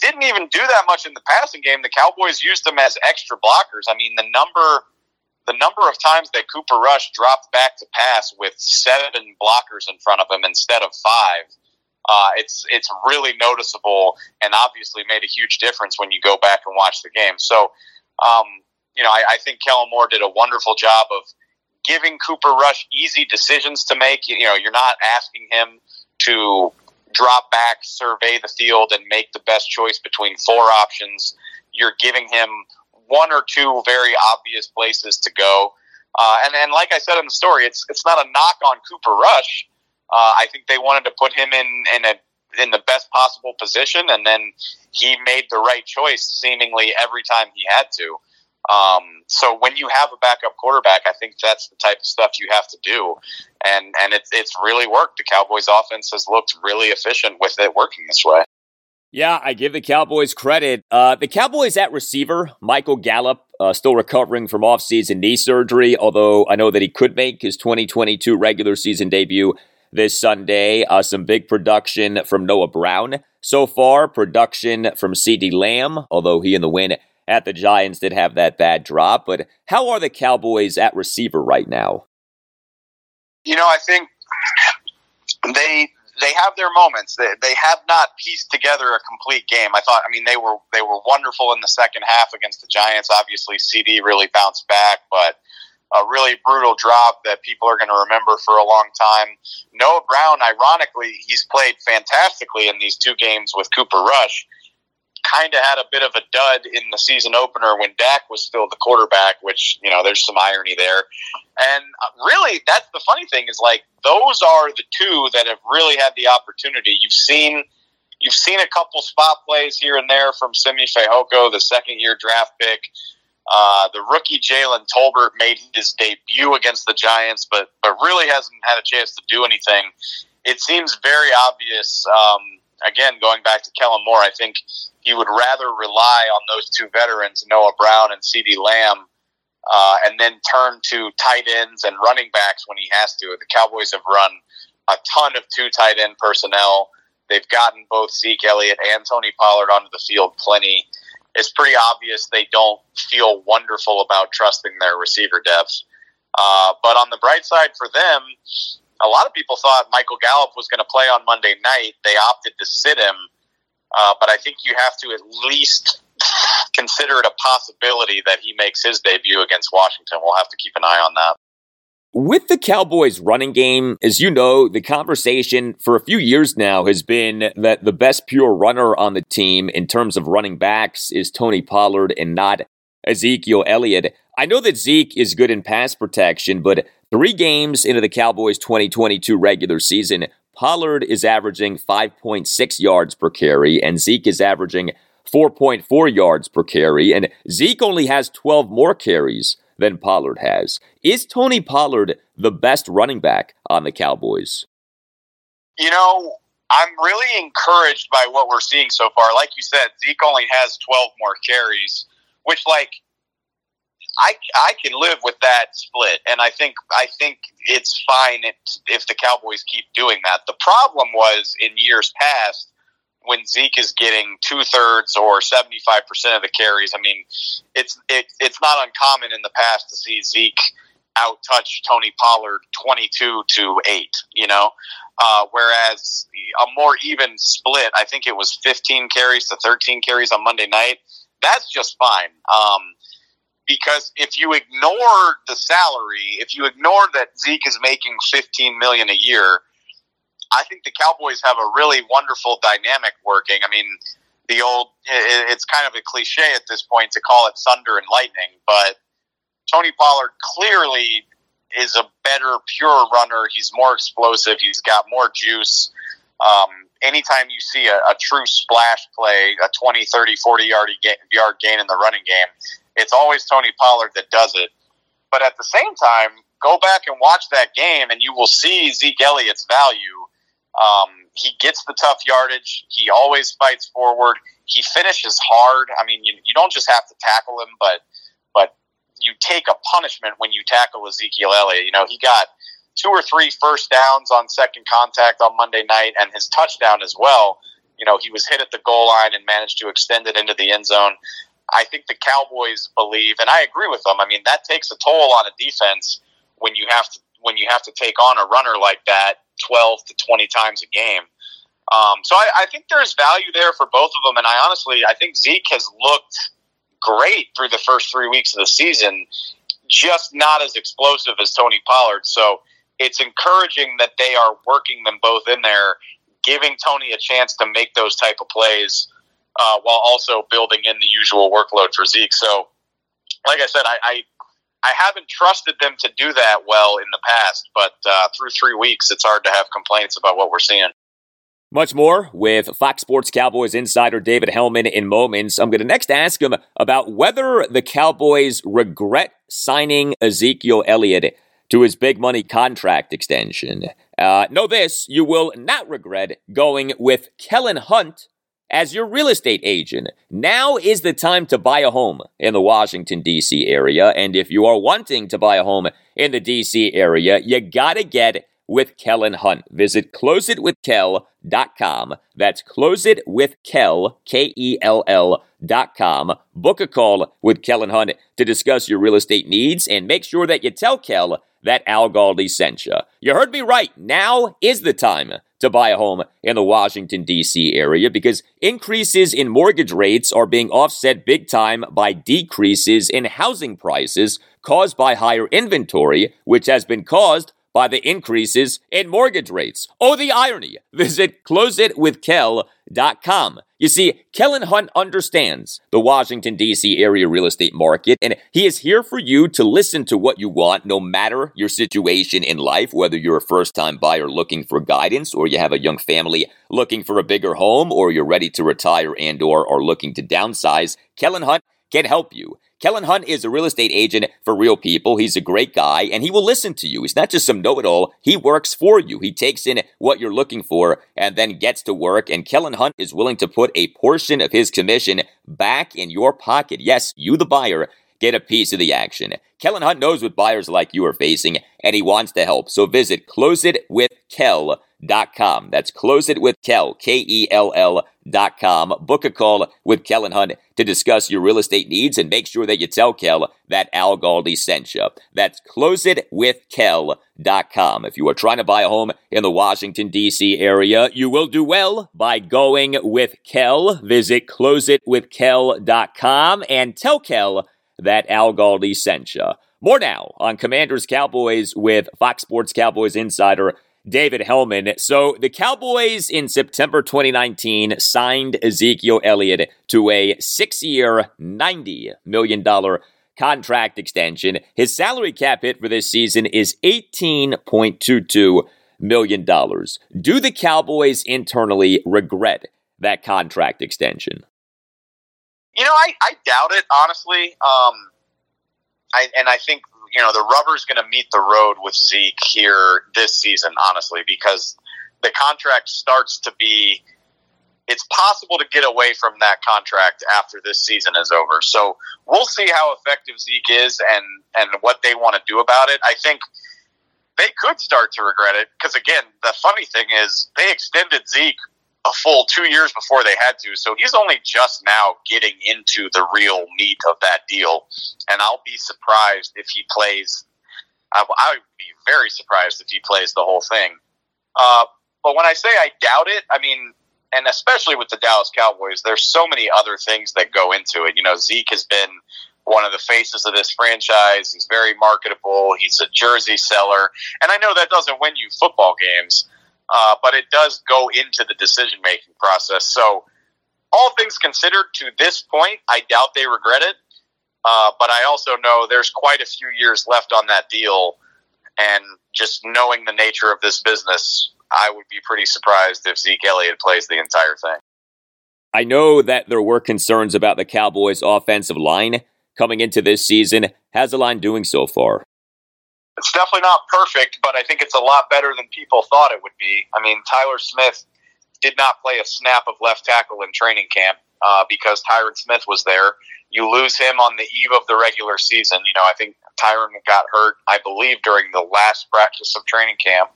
Didn't even do that much in the passing game. The Cowboys used them as extra blockers. I mean, the number the number of times that Cooper Rush dropped back to pass with seven blockers in front of him instead of five uh, it's it's really noticeable and obviously made a huge difference when you go back and watch the game. So, um, you know, I, I think Kellen Moore did a wonderful job of giving Cooper Rush easy decisions to make. You know, you're not asking him to drop back, survey the field, and make the best choice between four options. You're giving him one or two very obvious places to go. Uh, and, and like I said in the story, it's it's not a knock on Cooper Rush uh, I think they wanted to put him in in a in the best possible position, and then he made the right choice seemingly every time he had to. Um, so when you have a backup quarterback, I think that's the type of stuff you have to do, and and it's it's really worked. The Cowboys' offense has looked really efficient with it working this way. Yeah, I give the Cowboys credit. Uh, the Cowboys at receiver, Michael Gallup, uh, still recovering from offseason knee surgery, although I know that he could make his 2022 regular season debut this Sunday. Uh, some big production from Noah Brown so far, production from CeeDee Lamb, although he in the win at the Giants did have that bad drop. But how are the Cowboys at receiver right now? You know, I think they they have their moments. They, they have not pieced together a complete game. I thought, I mean, they were they were wonderful in the second half against the Giants. Obviously, CeeDee really bounced back, but a really brutal drop that people are going to remember for a long time. Noah Brown, ironically, he's played fantastically in these two games with Cooper Rush kind of had a bit of a dud in the season opener when Dak was still the quarterback, which, you know, there's some irony there. And uh, really, that's the funny thing is like those are the two that have really had the opportunity. You've seen you've seen a couple spot plays here and there from Simi Fehoko, the second year draft pick. Uh, the rookie Jalen Tolbert made his debut against the Giants, but but really hasn't had a chance to do anything. It seems very obvious. Um, again, going back to Kellen Moore, I think he would rather rely on those two veterans, Noah Brown and CeeDee Lamb, uh, and then turn to tight ends and running backs when he has to. The Cowboys have run a ton of two tight end personnel. They've gotten both Zeke Elliott and Tony Pollard onto the field plenty. It's pretty obvious they don't feel wonderful about trusting their receiver depth. Uh, but on the bright side for them, a lot of people thought Michael Gallup was going to play on Monday night. They opted to sit him uh, but I think you have to at least *laughs* consider it a possibility that he makes his debut against Washington. We'll have to keep an eye on that. With the Cowboys running game, as you know, the conversation for a few years now has been that the best pure runner on the team in terms of running backs is Tony Pollard and not Ezekiel Elliott. I know that Zeke is good in pass protection, but three games into the Cowboys 2022 regular season, Pollard is averaging 5.6 yards per carry, and Zeke is averaging 4.4 yards per carry, and Zeke only has 12 more carries than Pollard has. Is Tony Pollard the best running back on the Cowboys? You know, I'm really encouraged by what we're seeing so far. Like you said, Zeke only has 12 more carries, which, like, I, I can live with that split, and I think I think it's fine if the Cowboys keep doing that. The problem was in years past when Zeke is getting two thirds or seventy five percent of the carries. I mean, it's it, it's not uncommon in the past to see Zeke out touch Tony Pollard twenty two to eight. You know, uh, whereas a more even split, I think it was fifteen carries to thirteen carries on Monday night. That's just fine. Um, because if you ignore the salary, if you ignore that Zeke is making 15 million a year, I think the Cowboys have a really wonderful dynamic working. I mean, the old it's kind of a cliche at this point to call it thunder and lightning, but Tony Pollard clearly is a better pure runner. He's more explosive. He's got more juice. Um, anytime you see a, a, true splash play, a 20, 30, 40 yard, yard gain in the running game, it's always Tony Pollard that does it. But at the same time, go back and watch that game, and you will see Zeke Elliott's value. Um, he gets the tough yardage. He always fights forward. He finishes hard. I mean, you, you don't just have to tackle him, but but you take a punishment when you tackle Ezekiel Elliott. You know, he got two or three first downs on second contact on Monday night, and his touchdown as well. You know, he was hit at the goal line and managed to extend it into the end zone. I think the Cowboys believe, and I agree with them. I mean, that takes a toll on a defense when you have to when you have to take on a runner like that twelve to twenty times a game. Um, so I, I think there's value there for both of them, and I honestly I think Zeke has looked great through the first three weeks of the season, just not as explosive as Tony Pollard. So it's encouraging that they are working them both in there, giving Tony a chance to make those type of plays uh, while also building in the usual workload for Zeke. So, like I said, I, I, I haven't trusted them to do that well in the past, but uh, through three weeks, it's hard to have complaints about what we're seeing. Much more with Fox Sports Cowboys insider David Helman in moments. I'm going to next ask him about whether the Cowboys regret signing Ezekiel Elliott to his big money contract extension. Uh, know this, you will not regret going with Kellen Hunt as your real estate agent. Now is the time to buy a home in the Washington, D.C. area. And if you are wanting to buy a home in the D.C. area, you got to get with Kellen Hunt. Visit closeitwithkel.com. That's closeitwithkel, dot com. Book a call with Kellen Hunt to discuss your real estate needs and make sure that you tell Kel that Al Galdi sent you. You heard me right. Now is the time to buy a home in the Washington, D.C. area because increases in mortgage rates are being offset big time by decreases in housing prices caused by higher inventory, which has been caused by the increases in mortgage rates. Oh, the irony. Visit closeitwithkel.com. You see, Kellen Hunt understands the Washington, D.C. area real estate market, and he is here for you to listen to what you want, no matter your situation in life, whether you're a first time buyer looking for guidance, or you have a young family looking for a bigger home, or you're ready to retire and or are looking to downsize. Kellen Hunt can help you. Kellen Hunt is a real estate agent for real people. He's a great guy and he will listen to you. He's not just some know it all. He works for you. He takes in what you're looking for and then gets to work. And Kellen Hunt is willing to put a portion of his commission back in your pocket. Yes, you, the buyer, get a piece of the action. Kellen Hunt knows what buyers like you are facing and he wants to help. So visit closeitwithkel.com. That's closeitwithkel, K E L L dot com. Book a call with Kellen Hunt to discuss your real estate needs and make sure that you tell Kel that Al Galdi sent you. That's closeitwithkel.com. If you are trying to buy a home in the Washington, D.C. area, you will do well by going with Kel. Visit close it with closeitwithkel.com and tell Kel that Al Galdi sent you. More now on Commanders Cowboys with Fox Sports Cowboys insider David Helman. So the Cowboys in September 2019 signed Ezekiel Elliott to a six year, $90 million contract extension. His salary cap hit for this season is $18.22 million. Do the Cowboys internally regret that contract extension? You know, I, I doubt it, honestly. Um, I, and I think you know the rubber's going to meet the road with Zeke here this season, honestly, because the contract starts to be. It's possible to get away from that contract after this season is over. So we'll see how effective Zeke is and and what they want to do about it. I think they could start to regret it because again, the funny thing is they extended Zeke a full two years before they had to. So he's only just now getting into the real meat of that deal. And I'll be surprised if he plays. I, I would be very surprised if he plays the whole thing. Uh, but when I say I doubt it, I mean, and especially with the Dallas Cowboys, there's so many other things that go into it. You know, Zeke has been one of the faces of this franchise. He's very marketable. He's a jersey seller. And I know that doesn't win you football games uh, but it does go into the decision making process. So, all things considered, to this point, I doubt they regret it. Uh, but I also know there's quite a few years left on that deal, and just knowing the nature of this business, I would be pretty surprised if Zeke Elliott plays the entire thing. I know that there were concerns about the Cowboys' offensive line coming into this season. How's the line doing so far? It's definitely not perfect, but I think it's a lot better than people thought it would be. I mean, Tyler Smith did not play a snap of left tackle in training camp uh, because Tyron Smith was there. You lose him on the eve of the regular season. You know, I think Tyron got hurt, I believe, during the last practice of training camp.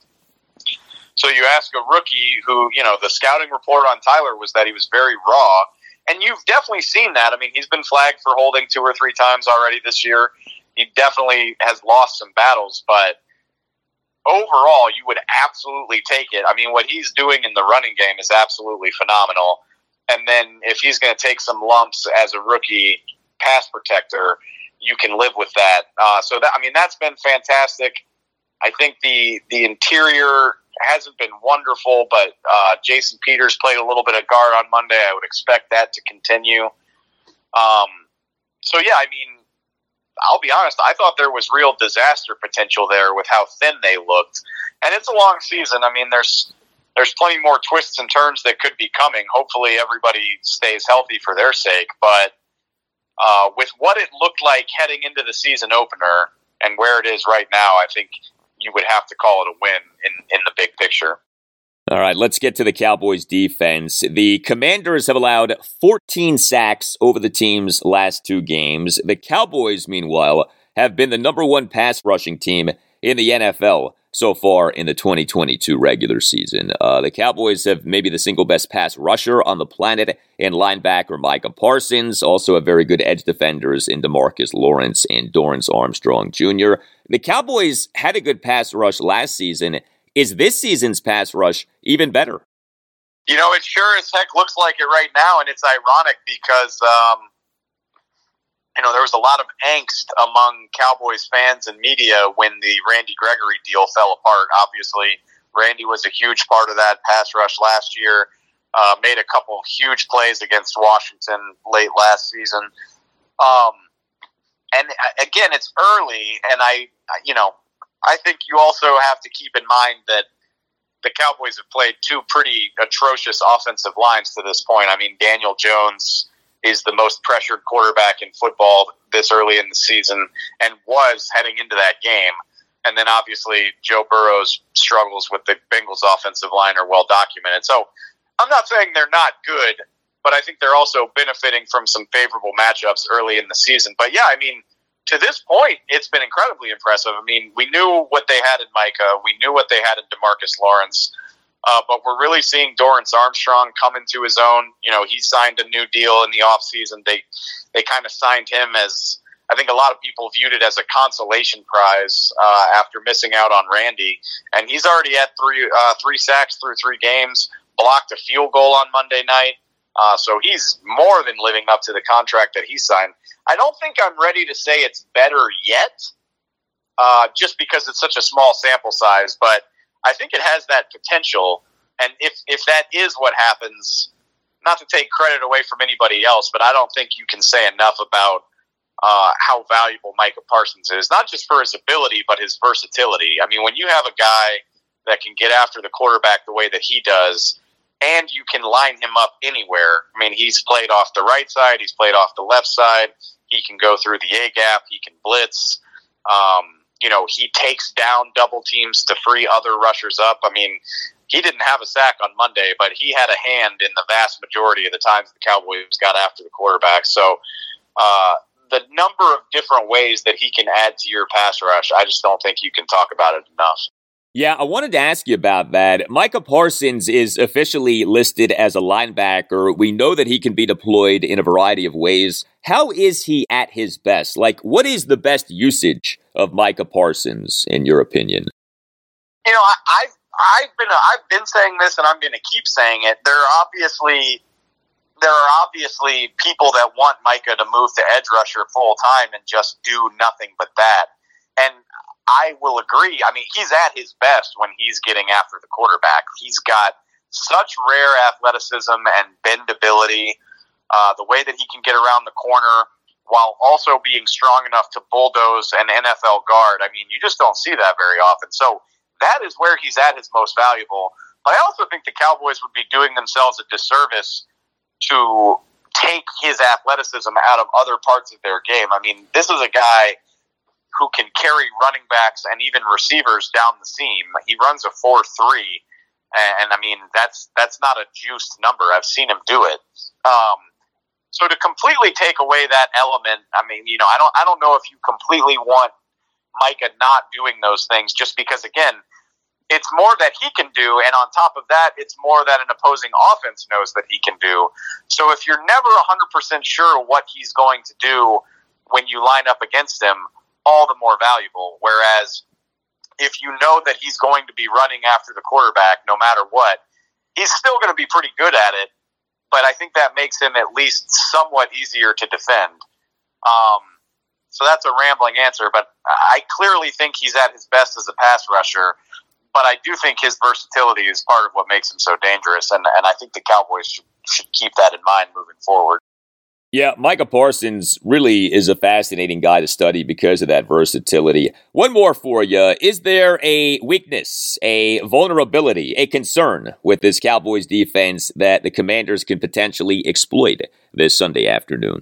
So you ask a rookie who, you know, the scouting report on Tyler was that he was very raw. And you've definitely seen that. I mean, he's been flagged for holding two or three times already this year he definitely has lost some battles, but overall, you would absolutely take it. I mean, what he's doing in the running game is absolutely phenomenal. And then if he's going to take some lumps as a rookie pass protector, you can live with that. Uh, so that I mean, that's been fantastic. I think the the interior hasn't been wonderful, but uh, Jason Peters played a little bit of guard on Monday. I would expect that to continue. Um, so yeah, I mean, I'll be honest, I thought there was real disaster potential there with how thin they looked. And it's a long season. I mean, there's there's plenty more twists and turns that could be coming. Hopefully, everybody stays healthy for their sake. But uh, with what it looked like heading into the season opener and where it is right now, I think you would have to call it a win in, in the big picture. All right, let's get to the Cowboys defense. The Commanders have allowed 14 sacks over the team's last two games. The Cowboys, meanwhile, have been the number one pass rushing team in the NFL so far in the 2022 regular season. Uh, the Cowboys have maybe the single best pass rusher on the planet in linebacker Micah Parsons, also have very good edge defenders in Demarcus Lawrence and Dorance Armstrong Jr. The Cowboys had a good pass rush last season. Is this season's pass rush even better? You know, it sure as heck looks like it right now, and it's ironic because um, you know, there was a lot of angst among Cowboys fans and media when the Randy Gregory deal fell apart. Obviously, Randy was a huge part of that pass rush last year. Uh, made a couple huge plays against Washington late last season. Um, and uh, again, it's early, and I, you know, I think you also have to keep in mind that the Cowboys have played two pretty atrocious offensive lines to this point. I mean, Daniel Jones is the most pressured quarterback in football this early in the season and was heading into that game. And then obviously Joe Burrow's struggles with the Bengals offensive line are well documented. So I'm not saying they're not good, but I think they're also benefiting from some favorable matchups early in the season. But yeah, I mean, to this point, it's been incredibly impressive. I mean, we knew what they had in Micah, we knew what they had in Demarcus Lawrence. Uh, but we're really seeing Dorance Armstrong come into his own. You know, he signed a new deal in the offseason. They they kind of signed him as I think a lot of people viewed it as a consolation prize uh, after missing out on Randy, and he's already at three uh, three sacks through three games, blocked a field goal on Monday night. Uh, so he's more than living up to the contract that he signed. I don't think I'm ready to say it's better yet, uh, just because it's such a small sample size, but I think it has that potential. And if if that is what happens, not to take credit away from anybody else, but I don't think you can say enough about uh, how valuable Micah Parsons is, not just for his ability, but his versatility. I mean, when you have a guy that can get after the quarterback the way that he does, and you can line him up anywhere. I mean, he's played off the right side, he's played off the left side. He can go through the A gap, he can blitz. Um, you know, he takes down double teams to free other rushers up. I mean, he didn't have a sack on Monday, but he had a hand in the vast majority of the times the Cowboys got after the quarterback. So, uh, the number of different ways that he can add to your pass rush, I just don't think you can talk about it enough. Yeah, I wanted to ask you about that. Micah Parsons is officially listed as a linebacker. We know that he can be deployed in a variety of ways. How is he at his best? Like, what is the best usage of Micah Parsons, in your opinion? You know, I, have I've been I've been saying this, and I'm going to keep saying it. There are obviously there are obviously people that want Micah to move to edge rusher full time and just do nothing but that. I will agree. I mean, he's at his best when he's getting after the quarterback. He's got such rare athleticism and bendability. Uh, the way that he can get around the corner while also being strong enough to bulldoze an NFL guard. I mean, you just don't see that very often. So that is where he's at his most valuable. But I also think the Cowboys would be doing themselves a disservice to take his athleticism out of other parts of their game. I mean, this is a guy who can carry running backs and even receivers down the seam. He runs a four three, and, I mean that's that's not a juiced number. I've seen him do it. Um, so to completely take away that element, I mean, you know, I don't I don't know if you completely want Micah not doing those things just because again. It's more that he can do, and on top of that, it's more that an opposing offense knows that he can do. So if you're never 100% sure what he's going to do when you line up against him, all the more valuable. Whereas if you know that he's going to be running after the quarterback no matter what, he's still going to be pretty good at it. But I think that makes him at least somewhat easier to defend. Um, so that's a rambling answer, but I clearly think he's at his best as a pass rusher. But I do think his versatility is part of what makes him so dangerous, and, and I think the Cowboys should, should keep that in mind moving forward. Yeah, Micah Parsons really is a fascinating guy to study because of that versatility. One more for you. Is there a weakness, a vulnerability, a concern with this Cowboys defense that the commanders can potentially exploit this Sunday afternoon?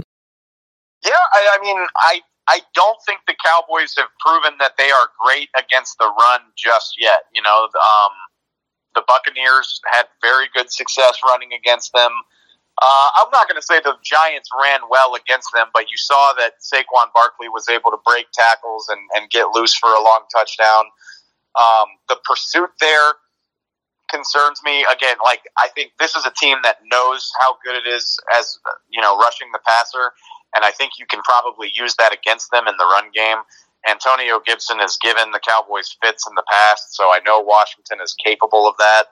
Yeah, I, I mean, I I don't think the Cowboys have proven that they are great against the run just yet. You know, um, the Buccaneers had very good success running against them. Uh, I'm not going to say the Giants ran well against them, but you saw that Saquon Barkley was able to break tackles and, and get loose for a long touchdown. Um, the pursuit there concerns me. Again, like I think this is a team that knows how good it is as you know rushing the passer, and I think you can probably use that against them in the run game. Antonio Gibson has given the Cowboys fits in the past, so I know Washington is capable of that.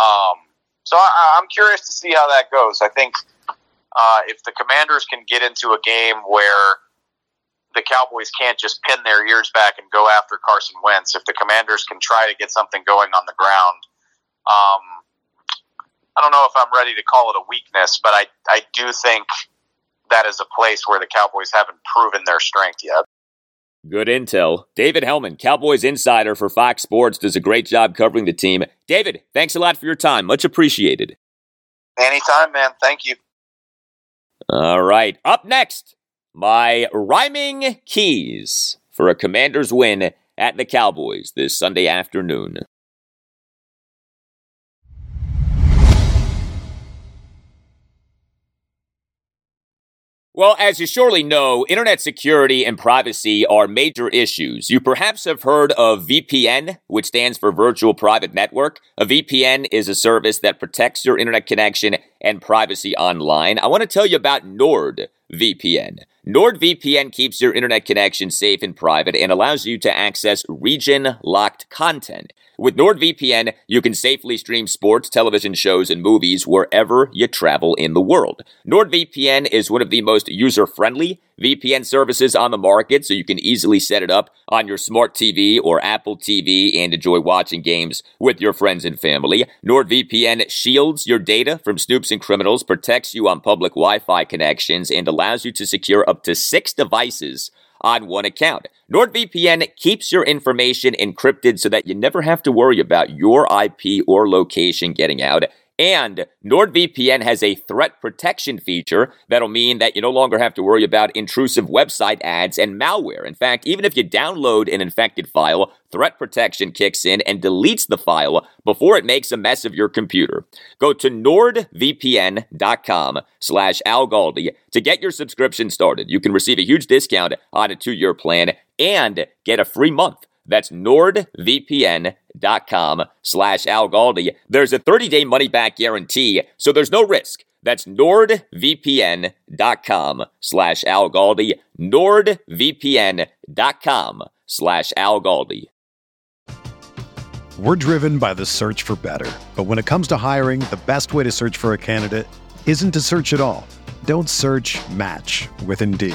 Um, so I, am curious to see how that goes. I think uh, if the Commanders can get into a game where the Cowboys can't just pin their ears back and go after Carson Wentz, if the Commanders can try to get something going on the ground, um, I don't know if I'm ready to call it a weakness, but I, I do think that is a place where the Cowboys haven't proven their strength yet. Good intel. David Helman, Cowboys insider for Fox Sports, does a great job covering the team. David, thanks a lot for your time. Much appreciated. Anytime, man. Thank you. All right. Up next, my rhyming keys for a Commanders win at the Cowboys this Sunday afternoon. Well, as you surely know, internet security and privacy are major issues. You perhaps have heard of VPN, which stands for Virtual Private Network. A VPN is a service that protects your internet connection and privacy online. I want to tell you about NordVPN. NordVPN keeps your internet connection safe and private and allows you to access region locked content. With NordVPN, you can safely stream sports, television shows, and movies wherever you travel in the world. NordVPN is one of the most user friendly VPN services on the market, so you can easily set it up on your smart TV or Apple TV and enjoy watching games with your friends and family. NordVPN shields your data from snoops and criminals, protects you on public Wi Fi connections, and allows you to secure up to six devices on one account. NordVPN keeps your information encrypted so that you never have to worry about your IP or location getting out. And NordVPN has a threat protection feature that'll mean that you no longer have to worry about intrusive website ads and malware. In fact, even if you download an infected file, threat protection kicks in and deletes the file before it makes a mess of your computer. Go to nordvpn.com slash algaldi to get your subscription started. You can receive a huge discount on a two-year plan and get a free month. That's nordvpn.com slash algaldi. There's a 30-day money-back guarantee, so there's no risk. That's nordvpn.com slash algaldi. nordvpn.com slash algaldi. We're driven by the search for better. But when it comes to hiring, the best way to search for a candidate isn't to search at all. Don't search match with Indeed.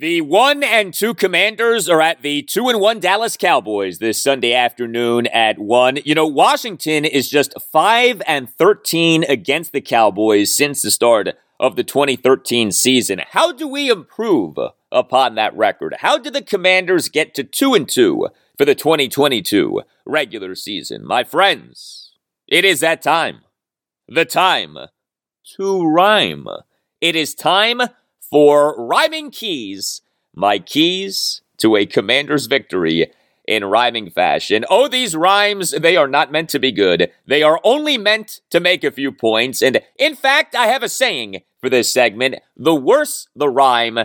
The one and two commanders are at the two and one Dallas Cowboys this Sunday afternoon at one. You know, Washington is just five and 13 against the Cowboys since the start of the 2013 season. How do we improve upon that record? How did the commanders get to two and two for the 2022 regular season? My friends, it is that time. The time to rhyme. It is time for rhyming keys, my keys to a commander's victory in rhyming fashion. Oh, these rhymes, they are not meant to be good. They are only meant to make a few points. And in fact, I have a saying for this segment the worse the rhyme,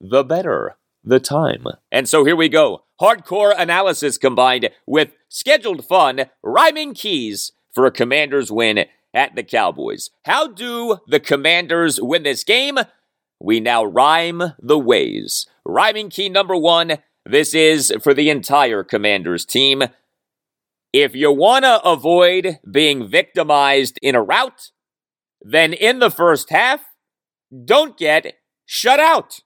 the better the time. And so here we go. Hardcore analysis combined with scheduled fun, rhyming keys for a commander's win at the Cowboys. How do the commanders win this game? We now rhyme the ways. Rhyming key number one this is for the entire Commanders team. If you want to avoid being victimized in a rout, then in the first half, don't get shut out.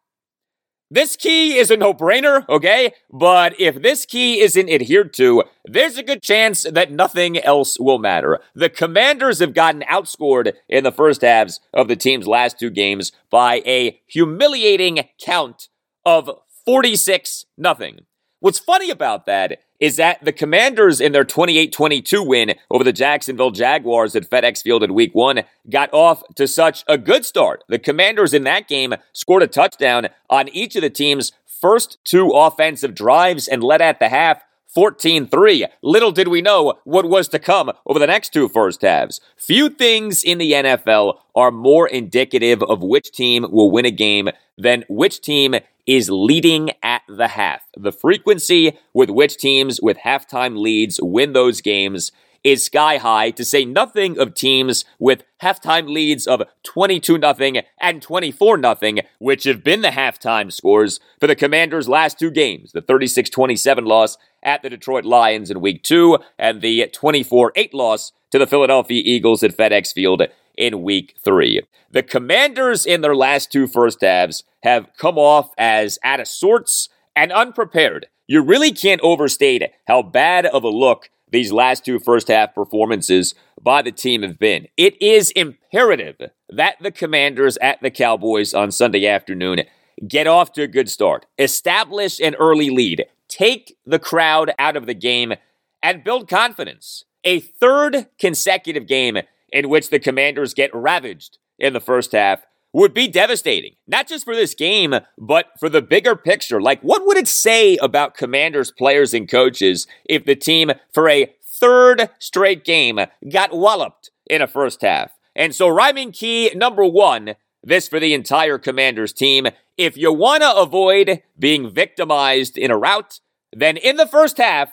This key is a no brainer, okay? But if this key isn't adhered to, there's a good chance that nothing else will matter. The Commanders have gotten outscored in the first halves of the team's last two games by a humiliating count of 46 nothing. What's funny about that is that the Commanders in their 28-22 win over the Jacksonville Jaguars at FedEx Field in week 1 got off to such a good start. The Commanders in that game scored a touchdown on each of the team's first two offensive drives and led at the half 14 3. Little did we know what was to come over the next two first halves. Few things in the NFL are more indicative of which team will win a game than which team is leading at the half. The frequency with which teams with halftime leads win those games is sky high, to say nothing of teams with halftime leads of 22 0 and 24 0, which have been the halftime scores for the Commanders' last two games the 36 27 loss at the Detroit Lions in week two, and the 24 8 loss to the Philadelphia Eagles at FedEx Field in week three. The Commanders in their last two first halves have come off as out of sorts and unprepared. You really can't overstate how bad of a look these last two first half performances by the team have been. It is imperative that the Commanders at the Cowboys on Sunday afternoon get off to a good start, establish an early lead, take the crowd out of the game, and build confidence. A third consecutive game in which the Commanders get ravaged in the first half would be devastating, not just for this game, but for the bigger picture. Like, what would it say about Commanders players and coaches if the team, for a third straight game, got walloped in a first half? And so, rhyming key number one this for the entire Commanders team. If you want to avoid being victimized in a rout, then in the first half,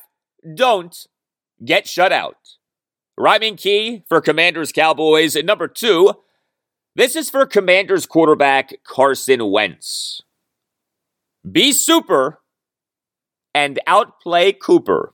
don't get shut out. Rhyming key for Commanders Cowboys number two this is for Commanders quarterback Carson Wentz. Be super and outplay Cooper.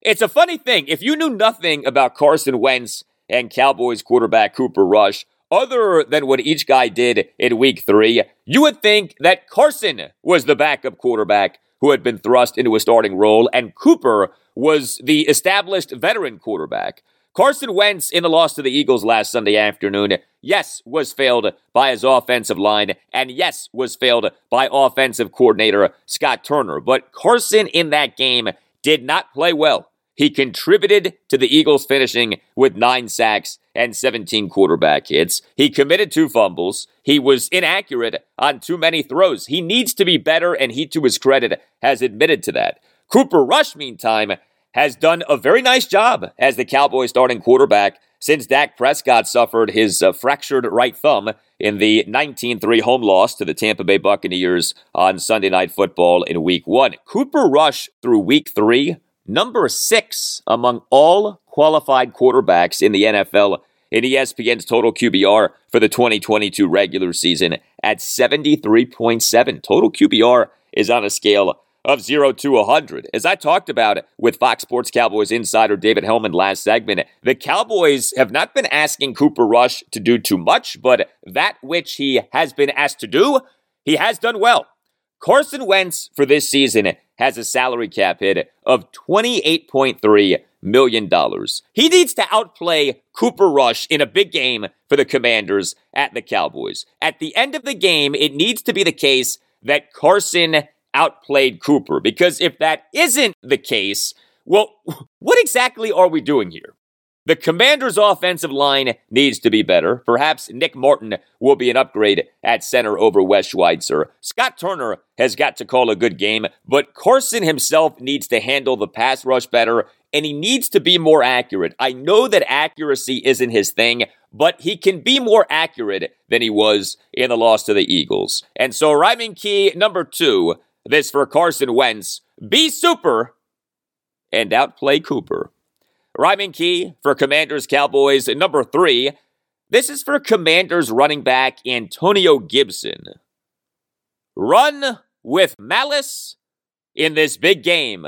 It's a funny thing. If you knew nothing about Carson Wentz and Cowboys quarterback Cooper Rush, other than what each guy did in week three, you would think that Carson was the backup quarterback who had been thrust into a starting role, and Cooper was the established veteran quarterback. Carson Wentz in the loss to the Eagles last Sunday afternoon, yes, was failed by his offensive line, and yes, was failed by offensive coordinator Scott Turner. But Carson in that game did not play well. He contributed to the Eagles finishing with nine sacks and 17 quarterback hits. He committed two fumbles. He was inaccurate on too many throws. He needs to be better, and he, to his credit, has admitted to that. Cooper Rush, meantime, has done a very nice job as the Cowboys starting quarterback since Dak Prescott suffered his uh, fractured right thumb in the 19 3 home loss to the Tampa Bay Buccaneers on Sunday Night Football in Week 1. Cooper Rush through Week 3, number six among all qualified quarterbacks in the NFL in ESPN's total QBR for the 2022 regular season at 73.7. Total QBR is on a scale of 0 to 100. As I talked about with Fox Sports Cowboys insider David Helman last segment, the Cowboys have not been asking Cooper Rush to do too much, but that which he has been asked to do, he has done well. Carson Wentz for this season has a salary cap hit of $28.3 million. He needs to outplay Cooper Rush in a big game for the Commanders at the Cowboys. At the end of the game, it needs to be the case that Carson outplayed Cooper. Because if that isn't the case, well, *laughs* what exactly are we doing here? The Commanders' offensive line needs to be better. Perhaps Nick Martin will be an upgrade at center over Wes Schweitzer. Scott Turner has got to call a good game, but Carson himself needs to handle the pass rush better, and he needs to be more accurate. I know that accuracy isn't his thing, but he can be more accurate than he was in the loss to the Eagles. And so, rhyming key number two this for Carson Wentz. Be super and outplay Cooper. Rhyming key for Commanders Cowboys number three. This is for Commanders running back Antonio Gibson. Run with malice in this big game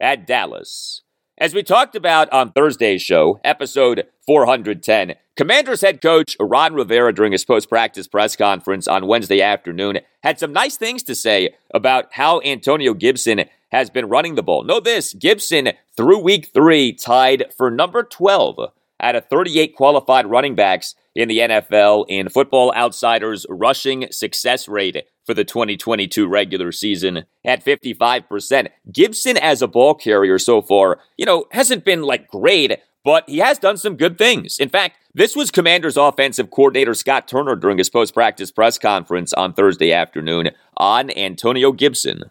at Dallas. As we talked about on Thursday's show, episode 410, Commanders head coach Ron Rivera, during his post practice press conference on Wednesday afternoon, had some nice things to say about how Antonio Gibson has been running the ball. Know this Gibson, through week three, tied for number 12 out of 38 qualified running backs in the NFL in Football Outsiders rushing success rate for the 2022 regular season at 55%. Gibson as a ball carrier so far, you know, hasn't been like great, but he has done some good things. In fact, this was Commanders offensive coordinator Scott Turner during his post practice press conference on Thursday afternoon on Antonio Gibson.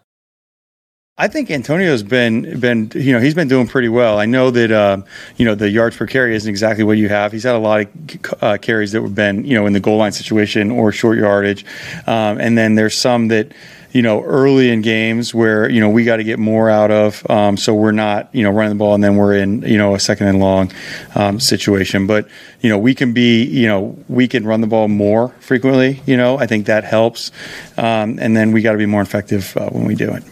I think Antonio's been been you know he's been doing pretty well. I know that uh, you know the yards per carry isn't exactly what you have. He's had a lot of uh, carries that have been you know in the goal line situation or short yardage, um, and then there's some that you know early in games where you know we got to get more out of. Um, so we're not you know running the ball and then we're in you know a second and long um, situation. But you know we can be you know we can run the ball more frequently. You know I think that helps, um, and then we got to be more effective uh, when we do it.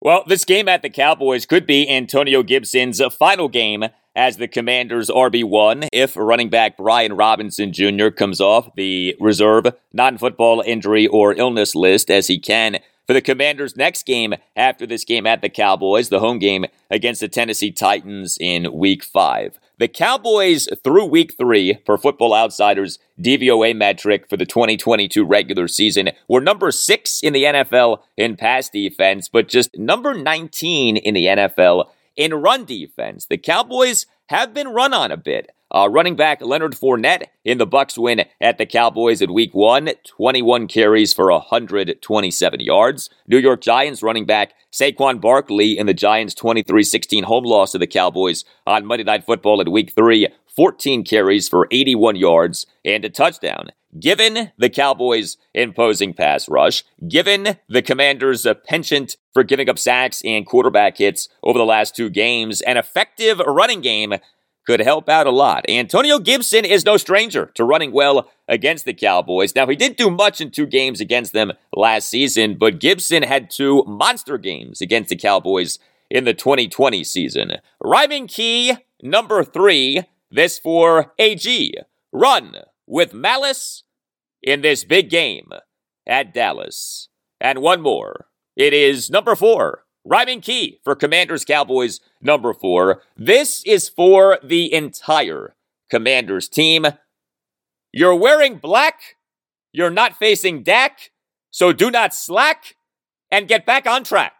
Well, this game at the Cowboys could be Antonio Gibson's final game as the Commanders' RB1 if running back Brian Robinson Jr. comes off the reserve non football injury or illness list as he can for the Commanders' next game after this game at the Cowboys, the home game against the Tennessee Titans in week five. The Cowboys, through week three, for Football Outsiders DVOA metric for the 2022 regular season, were number six in the NFL in pass defense, but just number 19 in the NFL in run defense. The Cowboys have been run on a bit. Uh, running back Leonard Fournette in the Bucks win at the Cowboys in Week One, 21 carries for 127 yards. New York Giants running back Saquon Barkley in the Giants' 23-16 home loss to the Cowboys on Monday Night Football in Week Three, 14 carries for 81 yards and a touchdown. Given the Cowboys' imposing pass rush, given the Commanders' uh, penchant for giving up sacks and quarterback hits over the last two games, an effective running game could help out a lot. Antonio Gibson is no stranger to running well against the Cowboys. Now, he didn't do much in two games against them last season, but Gibson had two monster games against the Cowboys in the 2020 season. Rhyming key number three, this for AG. Run with malice in this big game at Dallas. And one more. It is number four. Rhyming key for Commanders Cowboys number four. This is for the entire Commanders team. You're wearing black. You're not facing Dak. So do not slack and get back on track.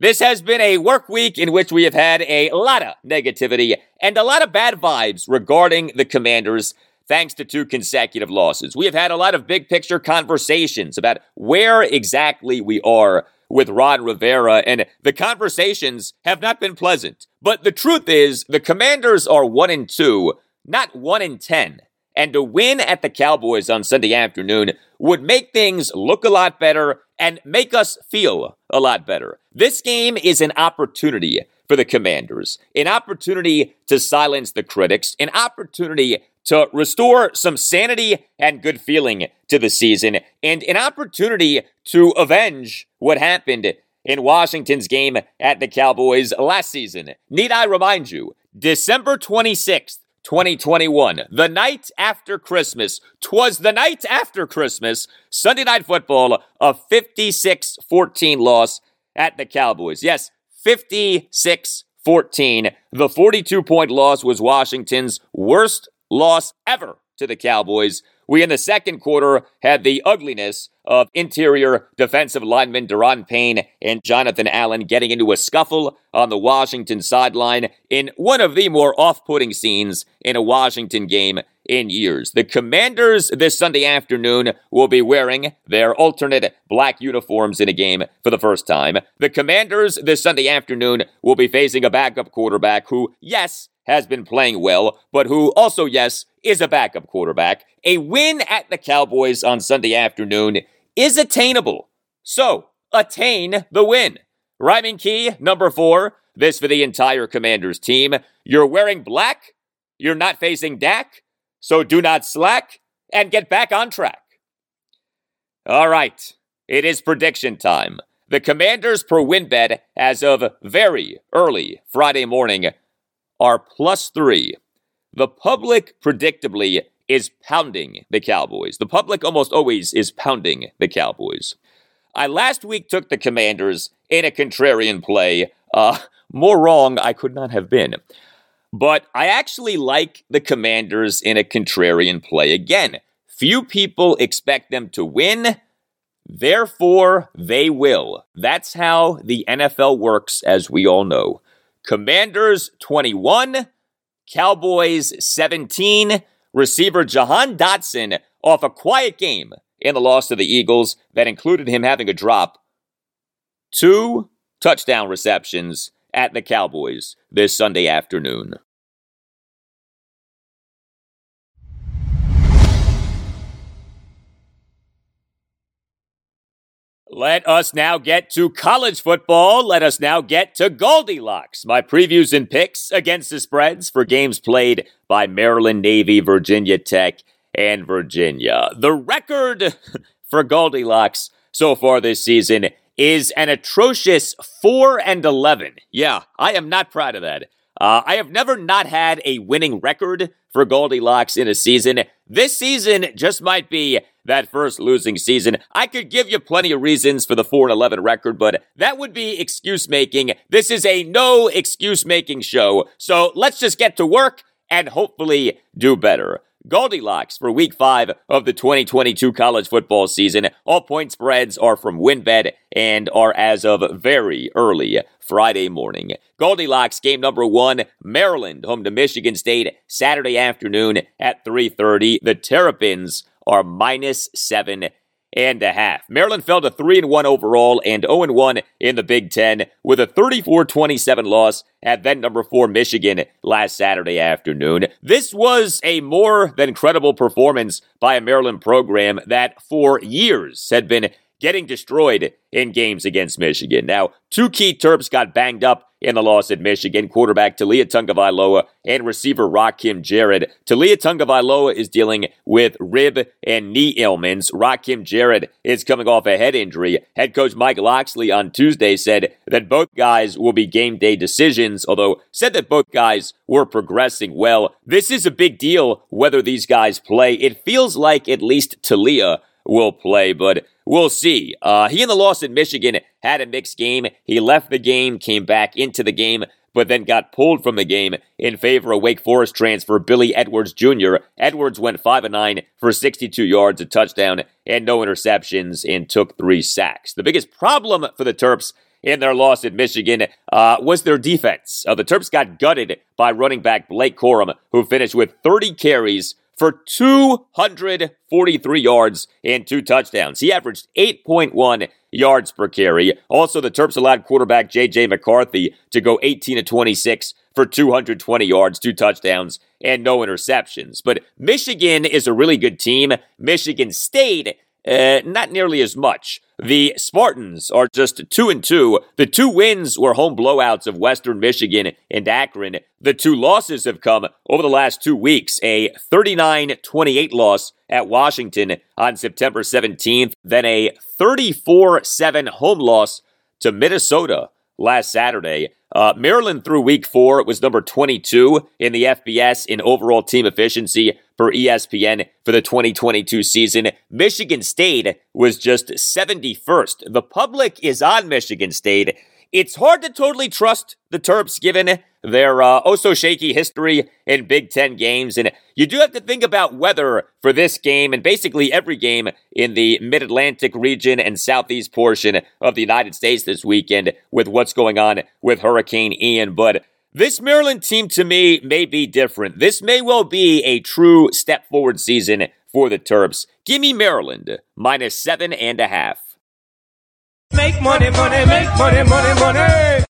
This has been a work week in which we have had a lot of negativity and a lot of bad vibes regarding the Commanders thanks to two consecutive losses. We have had a lot of big picture conversations about where exactly we are with Ron Rivera, and the conversations have not been pleasant. But the truth is, the Commanders are 1 and 2, not 1 and 10. And to win at the Cowboys on Sunday afternoon would make things look a lot better and make us feel a lot better. This game is an opportunity for the Commanders, an opportunity to silence the critics, an opportunity to restore some sanity and good feeling to the season, and an opportunity to avenge what happened in Washington's game at the Cowboys last season. Need I remind you, December 26th, 2021, the night after Christmas, twas the night after Christmas, Sunday Night Football, a 56 14 loss at the Cowboys. Yes, 56 14. The 42 point loss was Washington's worst loss ever to the Cowboys. We, in the second quarter, had the ugliness of interior defensive lineman Daron Payne and Jonathan Allen getting into a scuffle on the Washington sideline in one of the more off putting scenes in a Washington game in years. The Commanders this Sunday afternoon will be wearing their alternate black uniforms in a game for the first time. The Commanders this Sunday afternoon will be facing a backup quarterback who, yes, has been playing well, but who also, yes, is a backup quarterback. A win at the Cowboys on Sunday afternoon is attainable. So, attain the win. Rhyming key number four. This for the entire Commanders team. You're wearing black. You're not facing Dak. So do not slack and get back on track. All right, it is prediction time. The Commanders per WynnBET as of very early Friday morning are plus three. The public, predictably, is pounding the Cowboys. The public almost always is pounding the Cowboys. I last week took the Commanders in a contrarian play. Uh, more wrong I could not have been. But I actually like the Commanders in a contrarian play again. Few people expect them to win. Therefore, they will. That's how the NFL works, as we all know. Commanders 21, Cowboys 17. Receiver Jahan Dotson off a quiet game in the loss to the Eagles that included him having a drop. Two touchdown receptions at the Cowboys this Sunday afternoon. Let us now get to college football. Let us now get to GaldiLocks. My previews and picks against the spreads for games played by Maryland, Navy, Virginia Tech, and Virginia. The record *laughs* for GaldiLocks so far this season is an atrocious 4 and 11. Yeah, I am not proud of that. Uh, I have never not had a winning record for GaldiLocks in a season. This season just might be that first losing season. I could give you plenty of reasons for the 4 11 record, but that would be excuse making. This is a no excuse making show. So let's just get to work and hopefully do better. GaldiLocks for week five of the 2022 college football season. All point spreads are from WynnBET and are as of very early Friday morning. GaldiLocks game number one, Maryland home to Michigan State Saturday afternoon at 3.30. The Terrapins are minus seven and a half. Maryland fell to 3 and 1 overall and 0 and 1 in the Big 10 with a 34-27 loss at then number 4 Michigan last Saturday afternoon. This was a more than credible performance by a Maryland program that for years had been getting destroyed in games against Michigan. Now, two key Terps got banged up in the loss at Michigan. Quarterback Taulia Tagovailoa and receiver Rakim Jarrett. Taulia Tagovailoa is dealing with rib and knee ailments. Rakim Jarrett is coming off a head injury. Head coach Mike Locksley on Tuesday said that both guys will be game day decisions, although said that both guys were progressing well. This is a big deal whether these guys play. It feels like at least Taulia will play, but we'll see. Uh, he and the loss in Michigan had a mixed game. He left the game, came back into the game, but then got pulled from the game in favor of Wake Forest transfer Billy Edwards Jr. Edwards went 5 9 for 62 yards, a touchdown, and no interceptions, and took three sacks. The biggest problem for the Terps in their loss at Michigan uh, was their defense. Uh, the Terps got gutted by running back Blake Corum, who finished with 30 carries for 243 yards and two touchdowns. He averaged 8.1 yards per carry. Also, the Terps allowed quarterback J.J. McCarthy to go 18 to 26 for 220 yards, two touchdowns, and no interceptions. But Michigan is a really good team. Michigan State, uh, not nearly as much. The Spartans are just two and two. The two wins were home blowouts of Western Michigan and Akron. The two losses have come over the last two weeks. A 39-28 loss at Washington on September 17th, then a 34-7 home loss to Minnesota last Saturday. Uh, Maryland through week four was number 22 in the FBS in overall team efficiency per ESPN for the 2022 season. Michigan State was just 71st. The public is on Michigan State. It's hard to totally trust the Terps given their uh, oh so shaky history in Big Ten games. And you do have to think about weather for this game and basically every game in the mid Atlantic region and southeast portion of the United States this weekend with what's going on with Hurricane Ian. But this Maryland team to me may be different. This may well be a true step forward season for the Terps. Give me Maryland minus seven and a half. Make money, money, make money, money, money.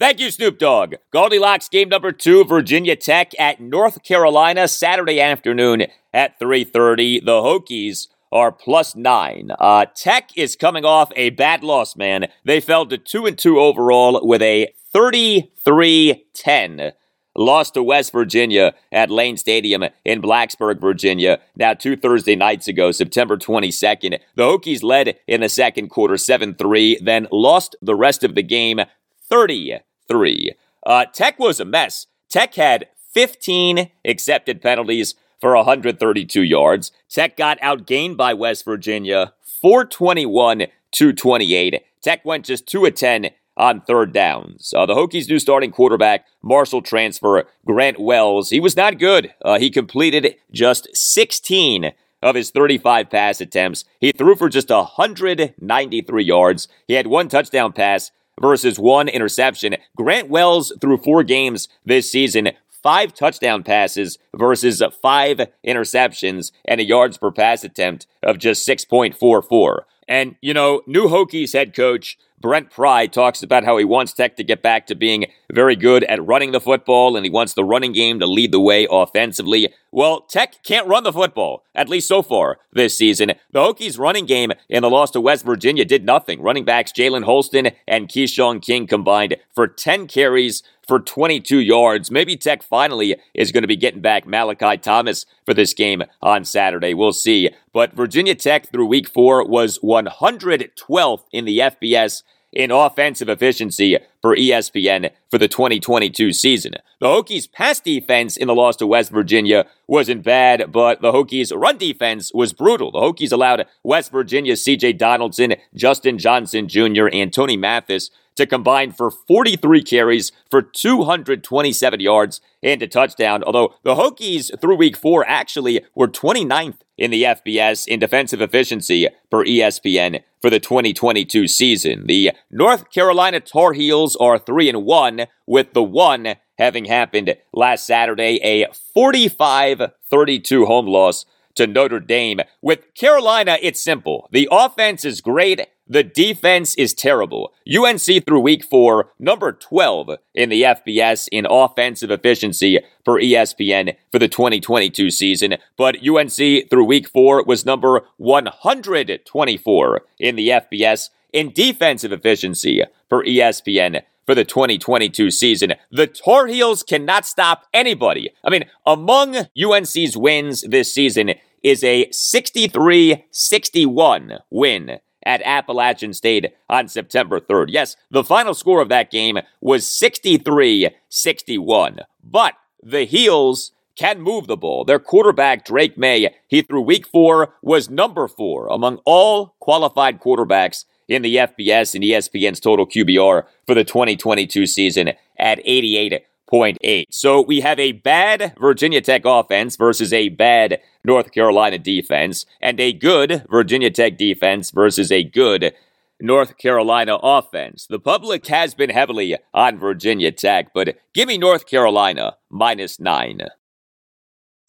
Thank you, Snoop Dogg. GaldiLocks game number two, Virginia Tech at North Carolina, Saturday afternoon at 3.30. The Hokies are plus nine. Uh, Tech is coming off a bad loss, man. They fell to two and two overall with a 33-10 lost to West Virginia at Lane Stadium in Blacksburg, Virginia, now two Thursday nights ago, September 22nd. The Hokies led in the second quarter 7 3, then lost the rest of the game 30 3. Uh, Tech was a mess. Tech had 15 accepted penalties for 132 yards. Tech got outgained by West Virginia 421 to 28. Tech went just 2 of 10 on third downs. Uh, the Hokies' new starting quarterback, Marshall transfer Grant Wells, he was not good. Uh, he completed just 16 of his 35 pass attempts. He threw for just 193 yards. He had one touchdown pass versus one interception. Grant Wells, threw four games this season, five touchdown passes versus five interceptions and a yards per pass attempt of just 6.44. And, you know, new Hokies head coach Brent Pry talks about how he wants Tech to get back to being very good at running the football and he wants the running game to lead the way offensively. Well, Tech can't run the football, at least so far this season. The Hokies' running game in the loss to West Virginia did nothing. Running backs Jalen Holston and Keshawn King combined for 10 carries for 22 yards. Maybe Tech finally is going to be getting back Malachi Thomas for this game on Saturday. We'll see. But Virginia Tech through week four was 112th in the FBS in offensive efficiency for ESPN for the 2022 season. The Hokies' pass defense in the loss to West Virginia wasn't bad, but the Hokies' run defense was brutal. The Hokies allowed West Virginia's CJ Donaldson, Justin Johnson Jr., and Tony Mathis to combine for 43 carries for 227 yards and a touchdown. Although the Hokies through week four actually were 29th in the FBS in defensive efficiency per ESPN for the 2022 season. The North Carolina Tar Heels are 3 and 1 with the one having happened last Saturday, a 45-32 home loss to Notre Dame. With Carolina, it's simple. The offense is great the defense is terrible. UNC through week four, number 12 in the FBS in offensive efficiency for ESPN for the 2022 season. But UNC through week four was number 124 in the FBS in defensive efficiency for ESPN for the 2022 season. The Tar Heels cannot stop anybody. I mean, among UNC's wins this season is a 63 61 win at Appalachian State on September 3rd. Yes, the final score of that game was 63 61. But the Heels can move the ball. Their quarterback, Drake Maye, he through week four was number four among all qualified quarterbacks in the FBS and ESPN's total QBR for the 2022 season at 88 0.8. So we have a bad Virginia Tech offense versus a bad North Carolina defense, and a good Virginia Tech defense versus a good North Carolina offense. The public has been heavily on Virginia Tech, but give me North Carolina minus nine.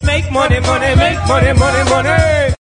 Make money, money, make money, money, money.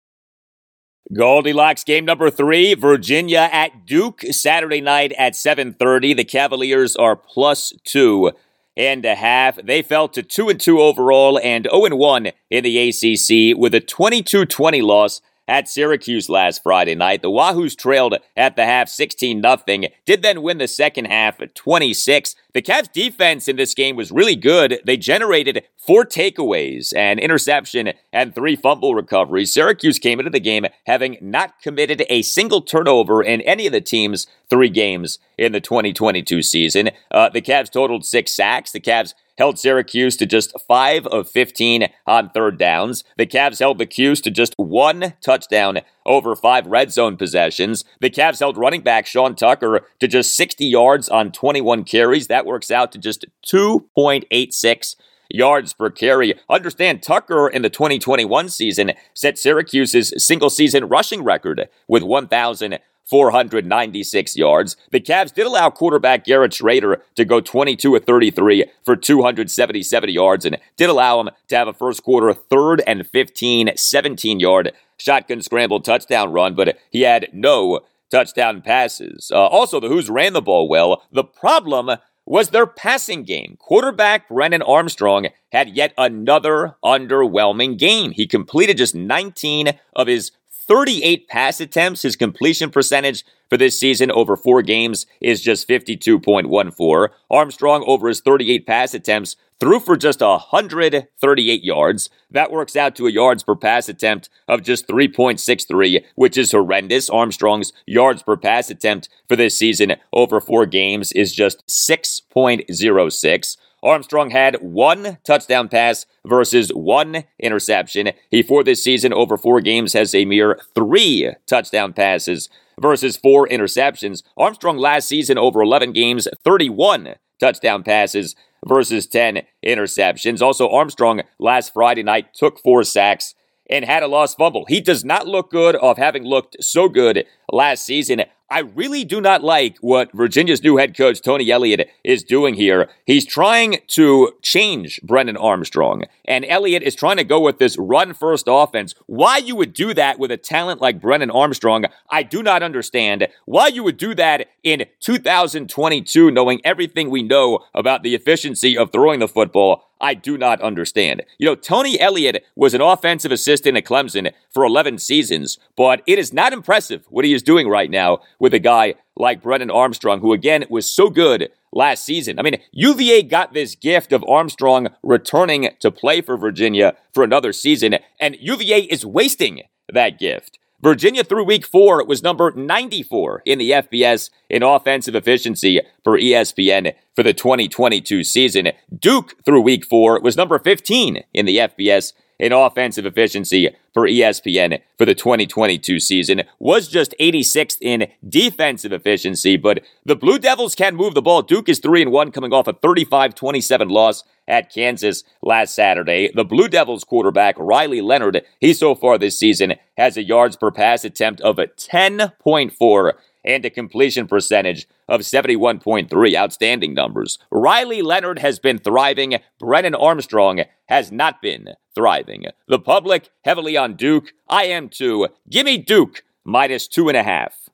GaldiLocks game number three, Virginia at Duke, Saturday night at 7.30. The Cavaliers are plus two and a half. They fell to 2 and 2 overall and 0 and 1 in the ACC with a 22-20 loss at Syracuse last Friday night. The Wahoos trailed at the half 16 0, did then win the second half 26. The Cavs defense in this game was really good. They generated four takeaways, an interception, and three fumble recoveries. Syracuse came into the game having not committed a single turnover in any of the team's three games in the 2022 season. Uh, the Cavs totaled six sacks. The Cavs held Syracuse to just 5 of 15 on third downs. The Cavs held the Cuse to just one touchdown over five red zone possessions. The Cavs held running back Sean Tucker to just 60 yards on 21 carries. That works out to just 2.86 yards per carry. Understand Tucker in the 2021 season set Syracuse's single season rushing record with 1,000. 496 yards. The Cavs did allow quarterback Garrett Shrader to go 22 of 33 for 277 yards and did allow him to have a first quarter third and 15, 17 yard shotgun scramble touchdown run, but he had no touchdown passes. Uh, also, the Hoos ran the ball well. The problem was their passing game. Quarterback Brennan Armstrong had yet another underwhelming game. He completed just 19 of his 38 pass attempts. His completion percentage for this season over four games is just 52.14. Armstrong, over his 38 pass attempts, threw for just 138 yards. That works out to a yards per pass attempt of just 3.63, which is horrendous. Armstrong's yards per pass attempt for this season over four games is just 6.06. Armstrong had one touchdown pass versus one interception. He, for this season, over four games, has a mere three touchdown passes versus four interceptions. Armstrong last season, over 11 games, 31 touchdown passes versus 10 interceptions. Also, Armstrong last Friday night took four sacks and had a lost fumble. He does not look good of having looked so good last season. I really do not like what Virginia's new head coach, Tony Elliott, is doing here. He's trying to change Brennan Armstrong, and Elliott is trying to go with this run first offense. Why you would do that with a talent like Brennan Armstrong, I do not understand. Why you would do that in 2022, knowing everything we know about the efficiency of throwing the football. I do not understand. You know, Tony Elliott was an offensive assistant at Clemson for 11 seasons, but it is not impressive what he is doing right now with a guy like Brennan Armstrong, who again was so good last season. I mean, UVA got this gift of Armstrong returning to play for Virginia for another season, and UVA is wasting that gift. Virginia through week four was number 94 in the FBS in offensive efficiency for ESPN for the 2022 season. Duke through week four was number 15 in the FBS in offensive efficiency for ESPN for the 2022 season was just 86th in defensive efficiency, but the Blue Devils can move the ball. Duke is 3 and 1 coming off a 35-27 loss at Kansas last Saturday. The Blue Devils quarterback Riley Leonard, he so far this season has a yards per pass attempt of 10.4 and a completion percentage of 71.3. Outstanding numbers. Riley Leonard has been thriving. Brennan Armstrong has not been thriving. The public heavily on Duke. I am too. Gimme Duke minus two and a half.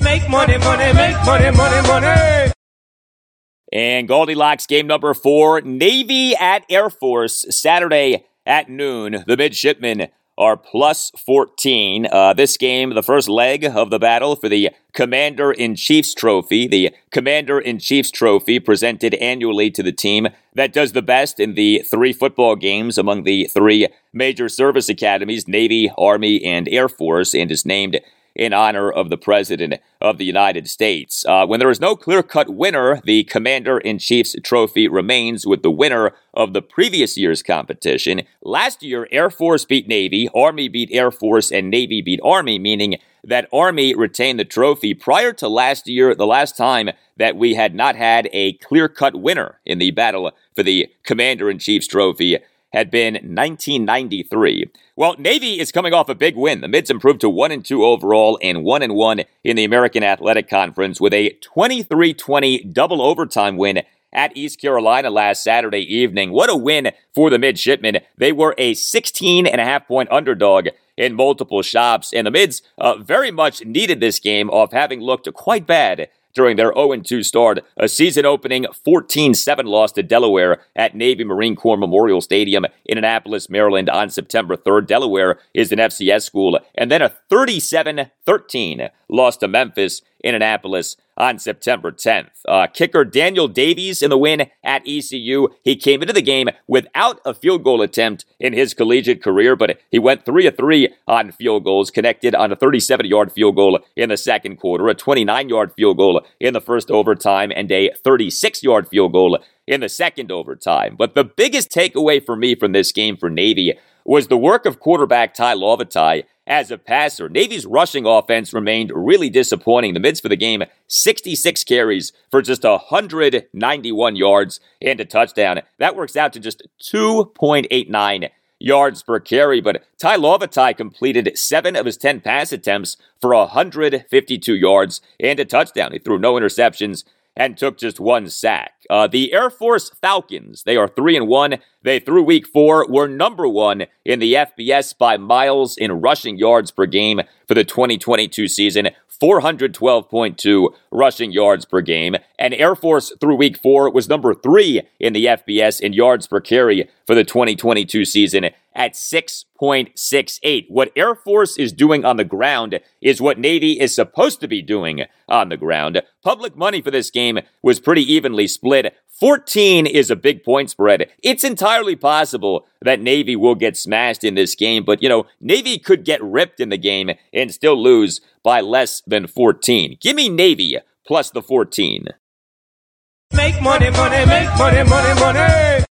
Make money, money, make money, money, money. And GaldiLocks game number four Navy at Air Force Saturday at noon. The midshipmen are plus 14. Uh, this game, the first leg of the battle for the Commander in Chief's Trophy. The Commander in Chief's Trophy presented annually to the team that does the best in the three football games among the three major service academies Navy, Army, and Air Force, and is named in honor of the President of the United States. Uh, when there is no clear cut winner, the Commander in Chief's trophy remains with the winner of the previous year's competition. Last year, Air Force beat Navy, Army beat Air Force, and Navy beat Army, meaning that Army retained the trophy prior to last year, the last time that we had not had a clear cut winner in the battle for the Commander in Chief's trophy had been 1993. Well, Navy is coming off a big win. The Mids improved to 1 and 2 overall and 1 and 1 in the American Athletic Conference with a 23-20 double overtime win at East Carolina last Saturday evening. What a win for the midshipmen. They were a 16 and a half point underdog in multiple shops, and the Mids uh, very much needed this game off having looked quite bad during their 0 2 start, a season opening 14 7 loss to Delaware at Navy Marine Corps Memorial Stadium in Annapolis, Maryland on September 3rd. Delaware is an FCS school, and then a 37 13 loss to Memphis in Annapolis on September 10th. Uh, kicker Daniel Davies in the win at ECU. He came into the game without a field goal attempt in his collegiate career, but he went 3 of 3 on field goals, connected on a 37 yard field goal in the second quarter, a 29 yard field goal in the first overtime, and a 36 yard field goal in the second overtime. But the biggest takeaway for me from this game for Navy was the work of quarterback Tai Lavatai as a passer. Navy's rushing offense remained really disappointing. The mids for the game, 66 carries for just 191 yards and a touchdown. That works out to just 2.89 yards per carry, but Tai Lavatai completed seven of his 10 pass attempts for 152 yards and a touchdown. He threw no interceptions and took just one sack. Uh, the Air Force Falcons, they are 3 and 1. They, through week four, were number one in the FBS by miles in rushing yards per game for the 2022 season, 412.2 rushing yards per game. And Air Force through week four was number three in the FBS in yards per carry for the 2022 season at 6.68. What Air Force is doing on the ground is what Navy is supposed to be doing on the ground. Public money for this game was pretty evenly split. 14 is a big point spread. It's entirely possible that Navy will get smashed in this game, but you know, Navy could get ripped in the game and still lose by less than 14. Give me Navy plus the 14. Make money, money, make money, money, money.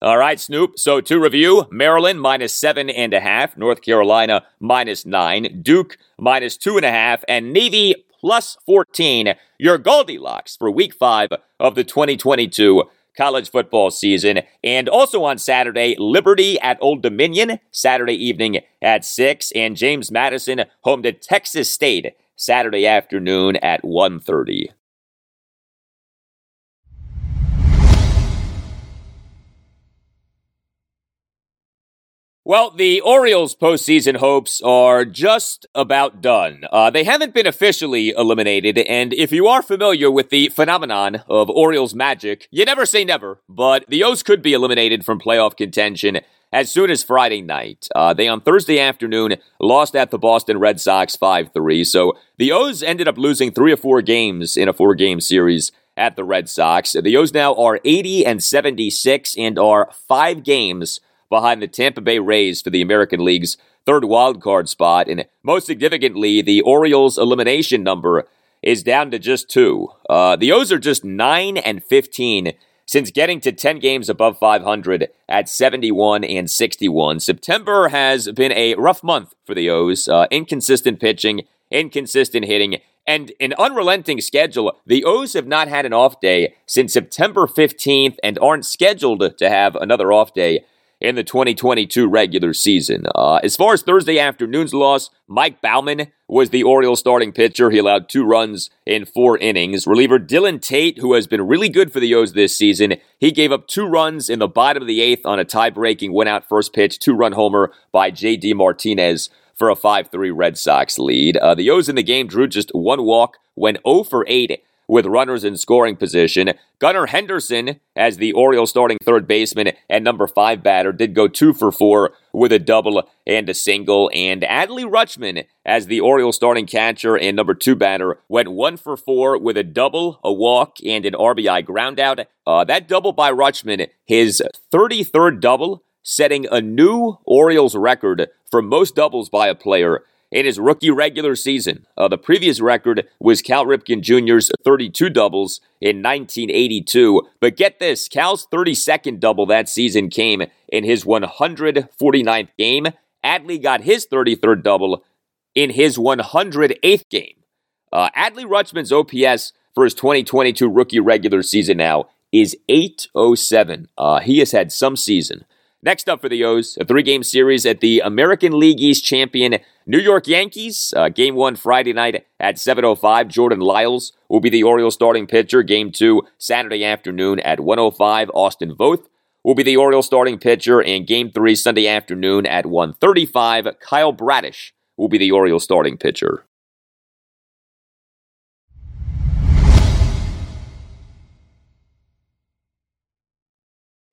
All right, Snoop. So to review, Maryland minus seven and a half, North Carolina minus nine, Duke minus two and a half, and Navy plus 14. Your GaldiLocks for week five of the 2022 college football season. And also on Saturday, Liberty at Old Dominion, Saturday evening at 6, and James Madison home to Texas State, Saturday afternoon at 1.30. Well, the Orioles' postseason hopes are just about done. Uh, they haven't been officially eliminated, and if you are familiar with the phenomenon of Orioles magic, you never say never, but the O's could be eliminated from playoff contention as soon as Friday night. Uh, they, on Thursday afternoon, lost at the Boston Red Sox 5 3, so the O's ended up losing three or four games in a four game series at the Red Sox. The O's now are 80 and 76 and are five games behind the Tampa Bay Rays for the American League's third wildcard spot. And most significantly, the Orioles' elimination number is down to just two. Uh, the O's are just 9 and 15 since getting to 10 games above 500 at 71 and 61. September has been a rough month for the O's. Uh, inconsistent pitching, inconsistent hitting, and an unrelenting schedule. The O's have not had an off day since September 15th and aren't scheduled to have another off day in the 2022 regular season. Uh, as far as Thursday afternoon's loss, Mike Baumann was the Orioles starting pitcher. He allowed two runs in four innings. Reliever Dylan Tate, who has been really good for the O's this season, he gave up two runs in the bottom of the eighth on a tie-breaking win-out first pitch two-run homer by J.D. Martinez for a 5-3 Red Sox lead. Uh, the O's in the game drew just one walk, went 0 for 8 with runners in scoring position. Gunnar Henderson, as the Orioles starting third baseman and number five batter, did go two for four with a double and a single. And Adley Rutschman, as the Orioles starting catcher and number two batter, went one for four with a double, a walk, and an RBI groundout. Uh, that double by Rutschman, his 33rd double, setting a new Orioles record for most doubles by a player in his rookie regular season. Uh, the previous record was Cal Ripken Jr.'s 32 doubles in 1982. But get this Cal's 32nd double that season came in his 149th game. Adley got his 33rd double in his 108th game. Uh, Adley Rutschman's OPS for his 2022 rookie regular season now is 807. Uh, he has had some season. Next up for the O's, a three game series at the American League East champion New York Yankees. Uh, game one Friday night at 7.05. Jordan Lyles will be the Orioles starting pitcher. Game two Saturday afternoon at 1.05. Austin Voth will be the Orioles starting pitcher. And game three Sunday afternoon at 1.35. Kyle Bradish will be the Orioles starting pitcher.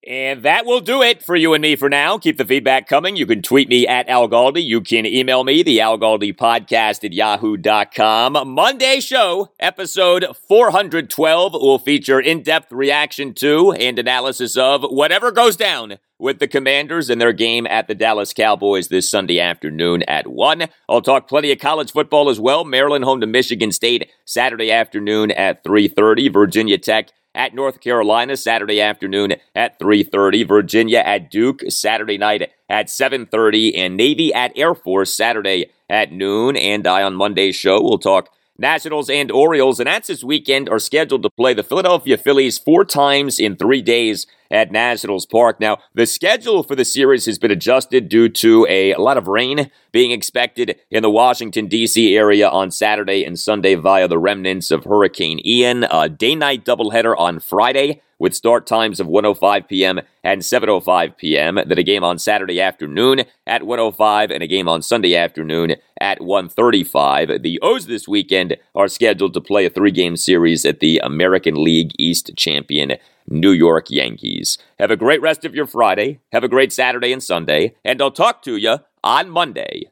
And that will do it for you and me for now. Keep the feedback coming. You can tweet me at Al Galdi. You can email me, the Al Galdi podcast at yahoo.com. Monday show, episode 412, will feature in depth reaction to and analysis of whatever goes down with the Commanders in their game at the Dallas Cowboys this Sunday afternoon at 1. I'll talk plenty of college football as well. Maryland home to Michigan State Saturday afternoon at 3:30. Virginia Tech at North Carolina Saturday afternoon at 3:30, Virginia at Duke Saturday night at 7:30 and Navy at Air Force Saturday at noon. And I on Monday's show will talk Nationals and Orioles. And that's this weekend are scheduled to play the Philadelphia Phillies four times in 3 days at Nationals Park. Now, the schedule for the series has been adjusted due to a, a lot of rain being expected in the Washington, D.C. area on Saturday and Sunday via the remnants of Hurricane Ian. A day night doubleheader on Friday with start times of 1:05 p.m. and 7:05 p.m. Then a game on Saturday afternoon at 1:05 and a game on Sunday afternoon at 1:35. The O's this weekend are scheduled to play a three-game series at the American League East champion New York Yankees. Have a great rest of your Friday. Have a great Saturday and Sunday, and I'll talk to you on Monday.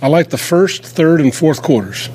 I like the first, third, and fourth quarters.